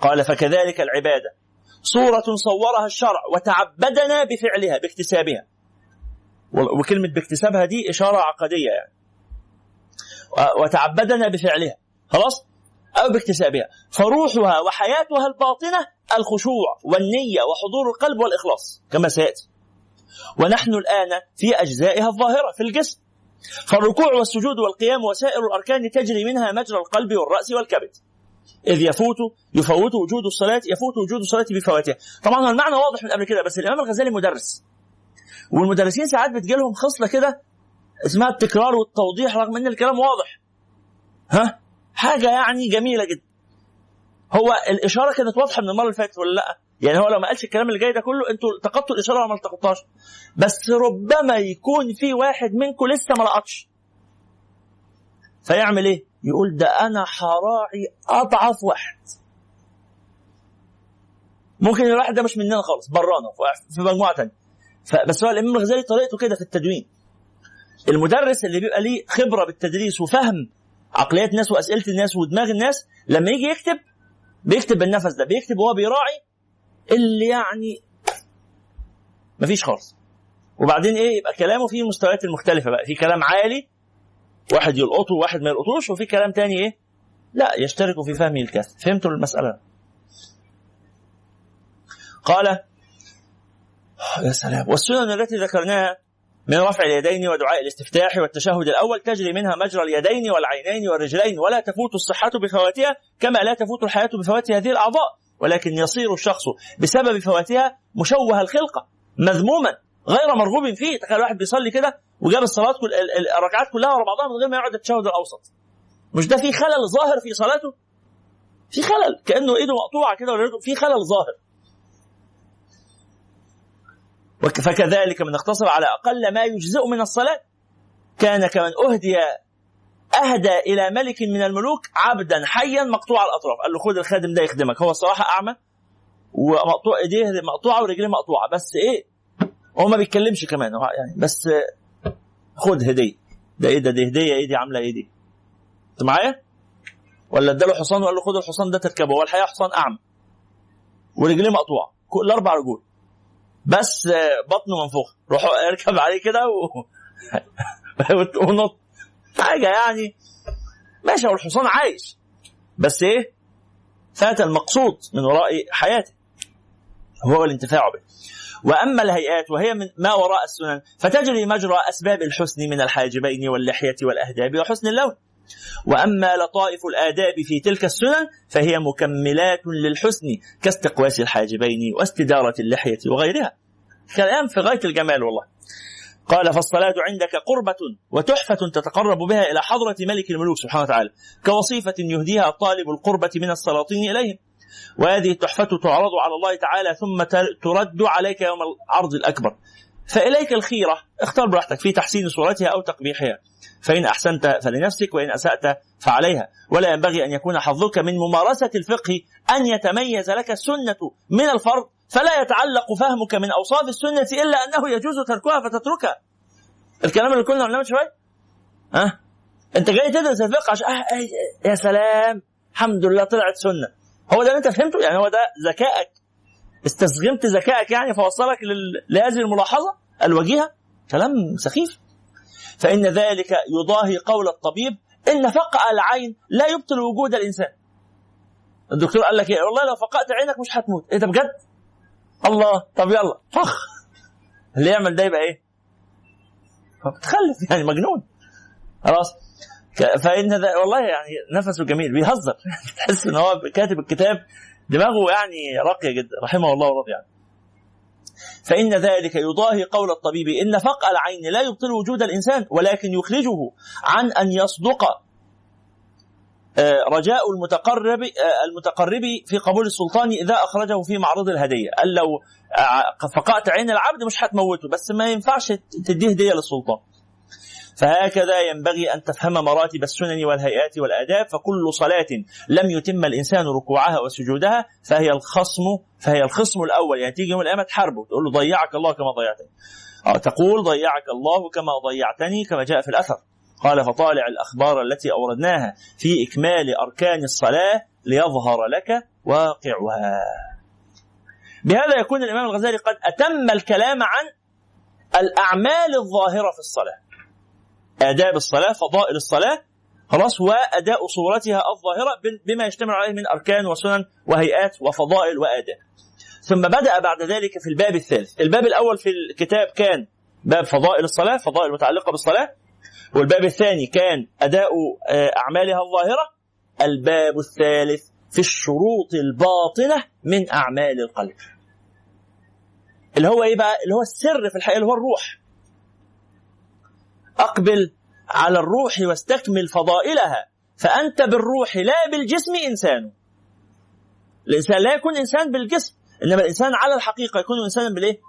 قال فكذلك العبادة. صورة صورها الشرع وتعبدنا بفعلها باكتسابها. وكلمة باكتسابها دي إشارة عقدية يعني. وتعبدنا بفعلها. خلاص؟ أو باكتسابها. فروحها وحياتها الباطنة الخشوع والنية وحضور القلب والإخلاص كما سيأتي. ونحن الآن في أجزائها الظاهرة في الجسم. فالركوع والسجود والقيام وسائر الأركان تجري منها مجرى القلب والرأس والكبد. إذ يفوت يفوت وجود الصلاة يفوت وجود الصلاة بفواتها طبعا المعنى واضح من قبل كده بس الإمام الغزالي مدرس. والمدرسين ساعات بتجيلهم خصلة كده اسمها التكرار والتوضيح رغم إن الكلام واضح. ها؟ حاجة يعني جميلة جدا. هو الإشارة كانت واضحة من المرة اللي فاتت ولا لأ؟ يعني هو لو ما قالش الكلام اللي جاي ده كله أنتوا التقطتوا الإشارة ولا ما التقطتهاش. بس ربما يكون في واحد منكم لسه ما لقطش. فيعمل إيه؟ يقول ده أنا حراعي أضعف واحد. ممكن الواحد ده مش مننا خالص برانا في مجموعة ثانية بس هو الإمام الغزالي طريقته كده في التدوين. المدرس اللي بيبقى ليه خبرة بالتدريس وفهم عقليات الناس وأسئلة الناس ودماغ الناس لما يجي يكتب بيكتب بالنفس ده بيكتب وهو بيراعي اللي يعني مفيش خالص. وبعدين إيه يبقى كلامه فيه المستويات المختلفه بقى. في كلام عالي واحد يلقطه وواحد ما يلقطوش وفي كلام تاني إيه لا يشتركوا في فهم الكاف. فهمتوا المسألة؟ قال يا سلام. والسنن التي ذكرناها من رفع اليدين ودعاء الاستفتاح والتشهد الأول تجري منها مجرى اليدين والعينين والرجلين ولا تفوت الصحة بفواتها كما لا تفوت الحياة بفوات هذه الأعضاء ولكن يصير الشخص بسبب فواتها مشوه الخلقة مذموما غير مرغوب فيه. تخيل واحد بيصلي كده وجاب الصلاة كل الركعات كلها ورا بعضها من غير ما يقعد التشهد الأوسط. مش ده في خلل ظاهر في صلاته؟ في خلل. كأنه إيده مقطوعة كده في خلل ظاهر. فكذلك من اقتصر على أقل ما يجزئ من الصلاة. كان كمن أهدي اهدى إلى ملك من الملوك عبدا حيا مقطوع الأطراف. قال له خد الخادم ده يخدمك. هو الصراحة أعمى ومقطوع إيديه مقطوعة ورجليه مقطوعة. بس إيه؟ هو ما بيتكلمش كمان. يعني بس خد هدية. ده إيه ده؟ دي هدية. إيه دي عاملة إيه دي؟ أنت معايا؟ ولا اداله حصان وقال له خد الحصان ده تركبه. هو الحقيقة حصان أعمى ورجليه مقطوعة. كل أربع رجول. بس بطنه منفوخ روح اركب عليه كده و... ونط. حاجة يعني. ماشي هو الحصان عايش. بس إيه؟ فات المقصود من وراء حياته. هو الانتفاع به. وأما الهيئات وهي من ما وراء السنن فتجري مجرى أسباب الحسن من الحاجبين واللحية والأهداب وحسن اللون. وأما لطائف الآداب في تلك السنن فهي مكملات للحسن كاستقواس الحاجبين واستدارة اللحية وغيرها. كلام في غاية الجمال والله. قال فالصلاة عندك قربة وتحفة تتقرب بها إلى حضرة ملك الملوك سبحانه وتعالى كوصيفة يهديها طالب القربة من السلاطين إليهم. وهذه التحفة تعرض على الله تعالى ثم ترد عليك يوم العرض الأكبر. فإليك الخيرة. اختار براحتك في تحسين صورتها أو تقبيحها. فإن أحسنت فلنفسك وإن أسأت فعليها. ولا ينبغي أن يكون حظك من ممارسة الفقه أن يتميز لك السنة من الفرض فلا يتعلق فهمك من أوصاف السنة إلا أنه يجوز تركها فتتركها. الكلام اللي كنا قلناه شوية؟ ها؟ أه؟ أنت جاي تدرس الفقه عشان آه يا سلام الحمد لله طلعت سنة. هو ده اللي أنت فهمته؟ يعني هو ده ذكائك. استسغمت ذكائك يعني فوصلك لهذه الملاحظة؟ الوجيهة كلام سخيف. فإن ذلك يضاهي قول الطبيب إن فقع العين لا يبطل وجود الإنسان. الدكتور قال لك إيه؟ والله لو فقأت عينك مش هتموت. إيه ده بجد؟ الله. طب يلا. فخ. اللي يعمل ده يبقى إيه؟ متخلف يعني مجنون. خلاص. فإن ذا والله يعني نفسه جميل. بيهزر. تحس إن هو كاتب الكتاب دماغه يعني راقية جدا رحمه الله ورضي عنه فإن ذلك يضاهي قول الطبيب إن فقع العين لا يبطل وجود الإنسان ولكن يخرجه عن أن يصدق رجاء المتقرب المتقرب في قبول السلطان إذا أخرجه في معرض الهدية. قال لو فقعت عين العبد مش هتموته بس ما ينفعش تديه هدية للسلطان. فهكذا ينبغي أن تفهم مراتب السنن والهيئات والآداب فكل صلاة لم يتم الإنسان ركوعها وسجودها فهي الخصم فهي الخصم الأول. يعني تيجي يوم القيامة تحاربه تقول له ضيعك الله كما ضيعتني. أو تقول ضيعك الله كما ضيعتني كما جاء في الأثر. قال فطالع الأخبار التي أوردناها في إكمال أركان الصلاة ليظهر لك واقعها. بهذا يكون الإمام الغزالي قد أتم الكلام عن الأعمال الظاهرة في الصلاة. آداب الصلاة فضائل الصلاة خلاص وأداء صورتها الظاهرة بما يشتمل عليه من أركان وسنن وهيئات وفضائل وآداب. ثم بدأ بعد ذلك في الباب الثالث. الباب الأول في الكتاب كان باب فضائل الصلاة فضائل متعلقة بالصلاة. والباب الثاني كان أداء أعمالها الظاهرة. الباب الثالث في الشروط الباطنة من أعمال القلب. اللي هو إيه بقى؟ اللي هو السر في الحقيقة اللي هو الروح. أقبل على الروح واستكمل فضائلها. فأنت بالروح لا بالجسم إنسان. الإنسان لا يكون إنسان بالجسم إنما الإنسان على الحقيقة يكون إنسانا بالإيه؟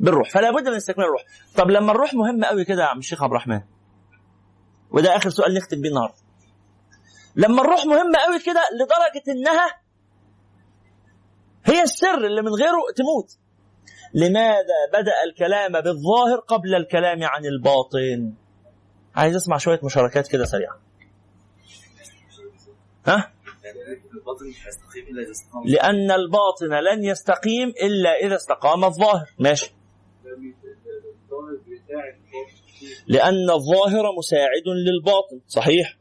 بالروح. فلا بد من استكمال الروح. طب لما الروح مهمة قوي كده يا عم الشيخ عبد الرحمن. وده آخر سؤال نختم بيه النهارده. لما الروح مهمة قوي كده لدرجة إنها هي السر اللي من غيره تموت. لماذا بدأ الكلام بالظاهر قبل الكلام عن الباطن؟ عايز أسمع شوية مشاركات كده سريعة. ها؟ لأن الباطن لن يستقيم إلا إذا استقام الظاهر. ماشي. لأن الظاهر مساعد للباطن. صحيح.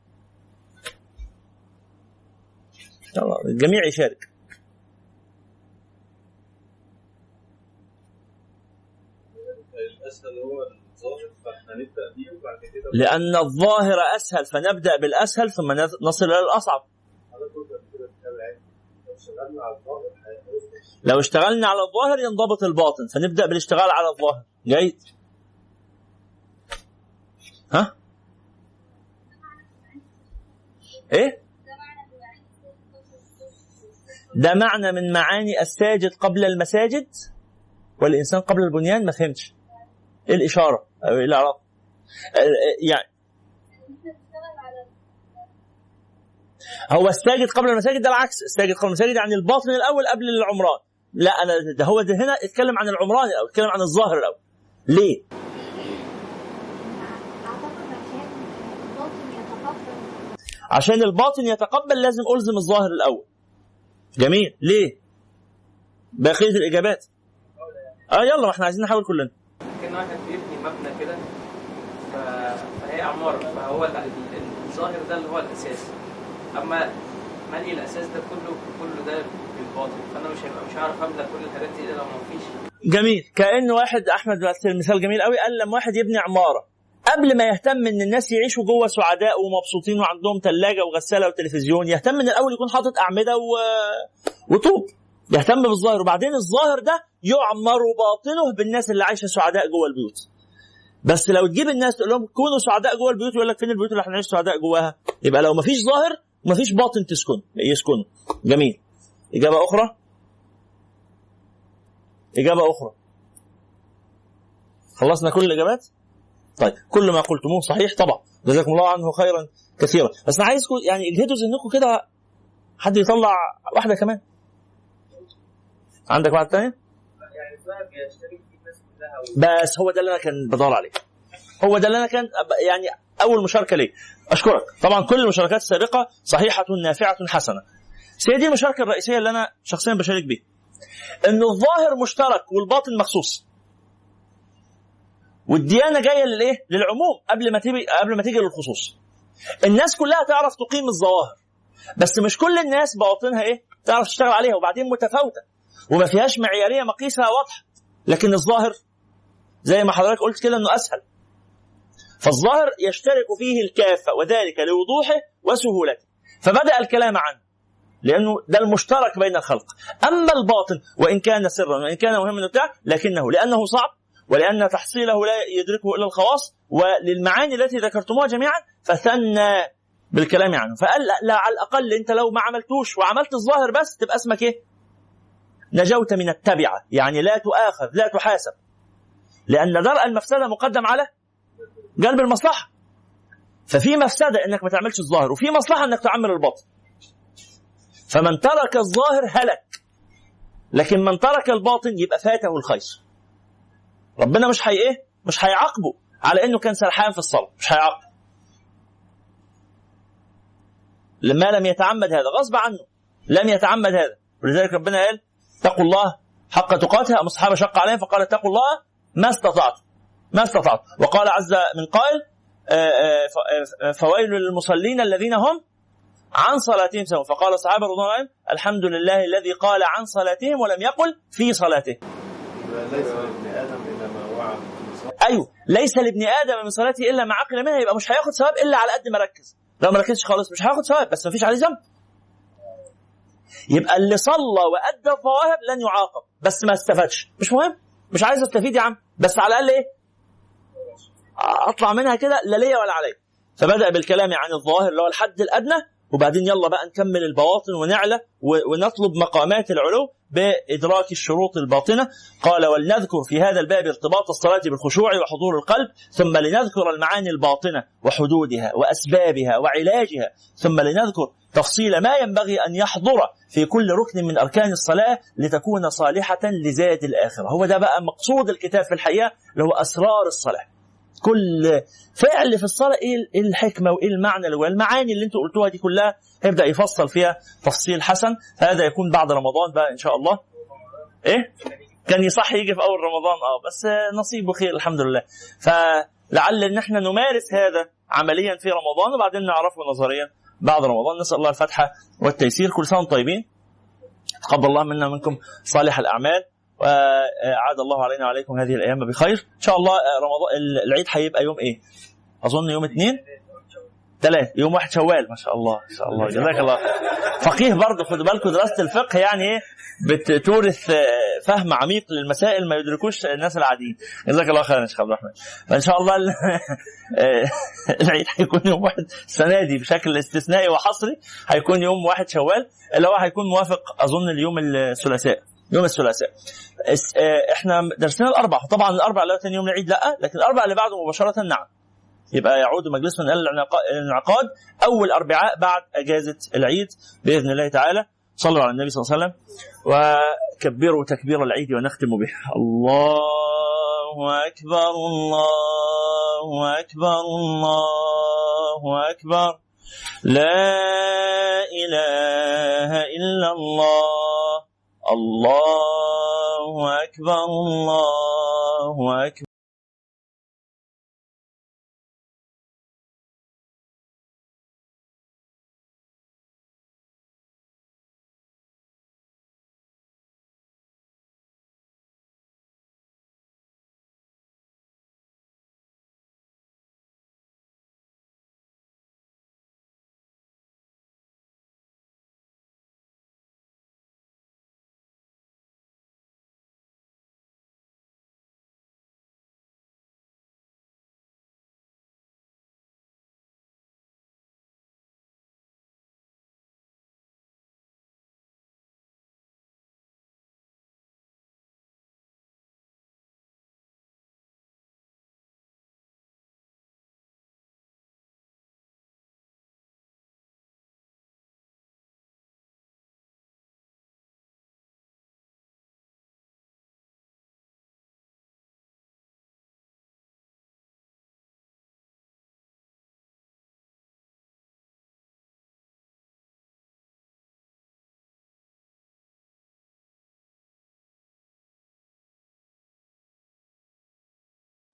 الجميع يشارك. الأسهل هو الظاهر فإحنا نبدأ بيه وبعد كده لأن الظاهر أسهل فنبدأ بالأسهل ثم نصل إلى الأصعب. لو اشتغلنا على الظاهر ينضبط الباطن فنبدأ بالاشتغال على الظاهر. جيد؟ ها؟ إيه؟ ده معنى من معاني الساجد قبل المساجد؟ والإنسان قبل البنيان؟ ما فهمتش. إيه الإشارة أو إيه العلاقة يعني هو الساجد قبل المساجد ده العكس الساجد قبل المساجد يعني الباطن الأول قبل العمران. لا أنا ده هو ده هنا اتكلم عن العمران الأول اتكلم عن الظاهر الأول. ليه؟ عشان الباطن يتقبل لازم ألزم الظاهر الأول. جميل ليه؟ بقية الإجابات. آه يلا ما إحنا عايزين نحاول كلنا. كان واحد بيبني مبنى كده. فهي عمارة فهو ال- ال- الظاهر ده اللي هو الأساس. أما مالي الأساس ده كله كله ده بالباطل. فأنا مش هيبقى مش هعرف أملى كل الحاجات دي إلا لو ما فيش جميل. كأن واحد مثل مثال جميل قوي قال لما واحد يبني عمارة قبل ما يهتم إن الناس يعيشوا جوه سعداء ومبسوطين وعندهم ثلاجه وغسالة وتلفزيون يهتم من الأول يكون حاطط أعمدة و... وطوب. يهتم بالظاهر. وبعدين الظاهر ده يعمر باطنه بالناس اللي عايشة سعداء جوه البيوت. بس لو تجيب الناس تقول لهم كونوا سعداء جوه البيوت يقول لك فين البيوت اللي إحنا نعيش سعداء جواها؟ يبقى لو ما فيش ظاهر ما فيش باطن تسكن يسكنه. جميل. إجابة أخرى؟ إجابة أخرى. خلصنا كل الإجابات؟ طيب كل ما قلتموه صحيح طبعا. جزاكم الله عنه خيرا كثيرا. بس أنا عايزكم يعني اجهدوا ذهنكم كده حد يطلع واحدة كمان. عندك الناس كلها بس هو ده اللي أنا كان بدور عليه. هو ده اللي أنا كان يعني أول مشاركة ليه أشكرك. طبعا كل المشاركات السابقة صحيحة نافعة حسنة. بس هي دي المشاركة الرئيسية اللي أنا شخصيا بشارك بيها ان الظاهر مشترك والباطن مخصوص. والديانة جاية للإيه؟ للعموم قبل ما تيجي قبل ما تيجي للخصوص. الناس كلها تعرف تقيم الظواهر. بس مش كل الناس بواطنها إيه؟ تعرف تشتغل عليها. وبعدين متفاوتة. وما فيهاش معيارية مقيسة واضحة. لكن الظاهر زي ما حضرتك قلت كده إنه أسهل. فالظاهر يشترك فيه الكافه وذلك لوضوحه وسهولته. فبدأ الكلام عنه لأنه ده المشترك بين الخلق. أما الباطن وإن كان سرا وإن كان مهما بتاع لكنه لأنه صعب ولأن تحصيله لا يدركه إلا الخواص وللمعاني التي ذكرتموها جميعا فثنى بالكلام عنه. فقال لا, لا على الأقل أنت لو ما عملتوش وعملت الظاهر بس تبقى اسمك إيه؟ نجوت من التبعة. يعني لا تؤاخذ لا تحاسب. لأن درء المفسدة مقدم على جلب المصلحة. ففي مفسدة إنك ما تعملش الظاهر وفي مصلحة إنك تعمل الباطن. فمن ترك الظاهر هلك. لكن من ترك الباطن يبقى فاته الخير. ربنا مش هي إيه؟ مش هيعاقبه على إنه كان سرحان في الصلاة مش هيعاقبه لما لم يتعمد هذا غصب عنه لم يتعمد هذا. ولذلك ربنا قال اتقوا الله حق تقاته أم الصحابة شق عليهم فقال اتقوا الله ما استطعت ما استطعت. وقال عز من قائل آه، آه، فويل للمصلين الذين هم عن صلاتهم سهون فقال الصحابة رضي الله الحمد لله الذي قال عن صلاتهم ولم يقل في صلاته. ليس لابن آدم إلا ما. أيوه ليس لابن آدم من صلاته إلا ما عقل منها يبقى مش هياخد ثواب إلا على قد ما ركز. لو ما ركزش خالص مش هياخد ثواب بس ما فيش عليه ذنب. يبقى اللي صلى وأدى الظواهر لن يعاقب. بس ما استفادش. مش مهم؟ مش عايز استفيد يا عم. بس على الأقل إيه؟ أطلع منها كده لا ليا ولا عليا. فبدأ بالكلام عن الظواهر اللي هو الحد الأدنى. وبعدين يلا بقى نكمل البواطن ونعلى ونطلب مقامات العلو. بإدراك الشروط الباطنة. قال ولنذكر في هذا الباب ارتباط الصلاة بالخشوع وحضور القلب ثم لنذكر المعاني الباطنة وحدودها وأسبابها وعلاجها ثم لنذكر تفصيل ما ينبغي أن يحضر في كل ركن من أركان الصلاة لتكون صالحة لزاد الآخرة. هو ده بقى مقصود الكتاب في الحقيقة اللي هو أسرار الصلاة. كل فعل في الصلاة إيه إيه الحكمة وإيه المعنى اللي اللي أنتوا قلتوها دي كلها؟ هيبدا يفصل فيها تفصيل حسن. هذا يكون بعد رمضان بقى إن شاء الله. إيه؟ كان يصح يجي في أول رمضان. آه بس نصيبه خير الحمد لله. فلعل إن إحنا نمارس هذا عمليا في رمضان وبعدين نعرفه نظريا بعد رمضان. نسأل الله الفتح والتيسير. كل سنة طيبين. تقبل الله منا ومنكم صالح الأعمال. وعاد الله علينا وعليكم هذه الأيام بخير. إن شاء الله رمضان العيد هيبقى يوم إيه؟ أظن يوم اثنين. ثلاث يوم واحد شوال ما شاء الله ما شاء الله. جزاك الله فقيه برضه خدوا بالكم دراسه الفقه يعني إيه؟ بتورث آه، فهم عميق للمسائل ما يدركوش الناس العاديين. جزاك الله خير يا شيخ عبد الرحمن. فإن شاء الله ال- آه، العيد هيكون يوم واحد. السنة دي بشكل استثنائي وحصري هيكون يوم واحد شوال اللي هو هيكون موافق أظن اليوم الثلاثاء. يوم الثلاثاء. آه، إحنا درسنا الاربع طبعا الاربع اللي ثاني يوم العيد لأ لكن الاربع اللي بعده مباشرة نعم. يبقى يعود مجلسنا الانعقاد أول أربعاء بعد أجازة العيد بإذن الله تعالى. صلوا على النبي صلى الله عليه وسلم. وكبروا تكبير العيد ونختم به. الله أكبر الله أكبر الله أكبر. لا إله إلا الله. الله أكبر الله أكبر.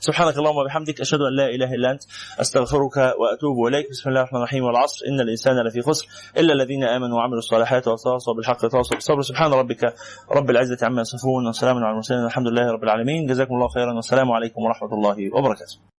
سبحانك اللهم وبحمدك أشهد أن لا إله إلا أنت أستغفرك وأتوب إليك. بسم الله الرحمن الرحيم. والعصر إن الإنسان لفي خسر إلا الذين آمنوا وعملوا الصالحات وتواصوا بالحق وتواصوا بالصبر. سبحان ربك رب العزة عما يصفون وسلام على المرسلين الحمد لله رب العالمين. جزاكم الله خيرا والسلام عليكم ورحمة الله وبركاته.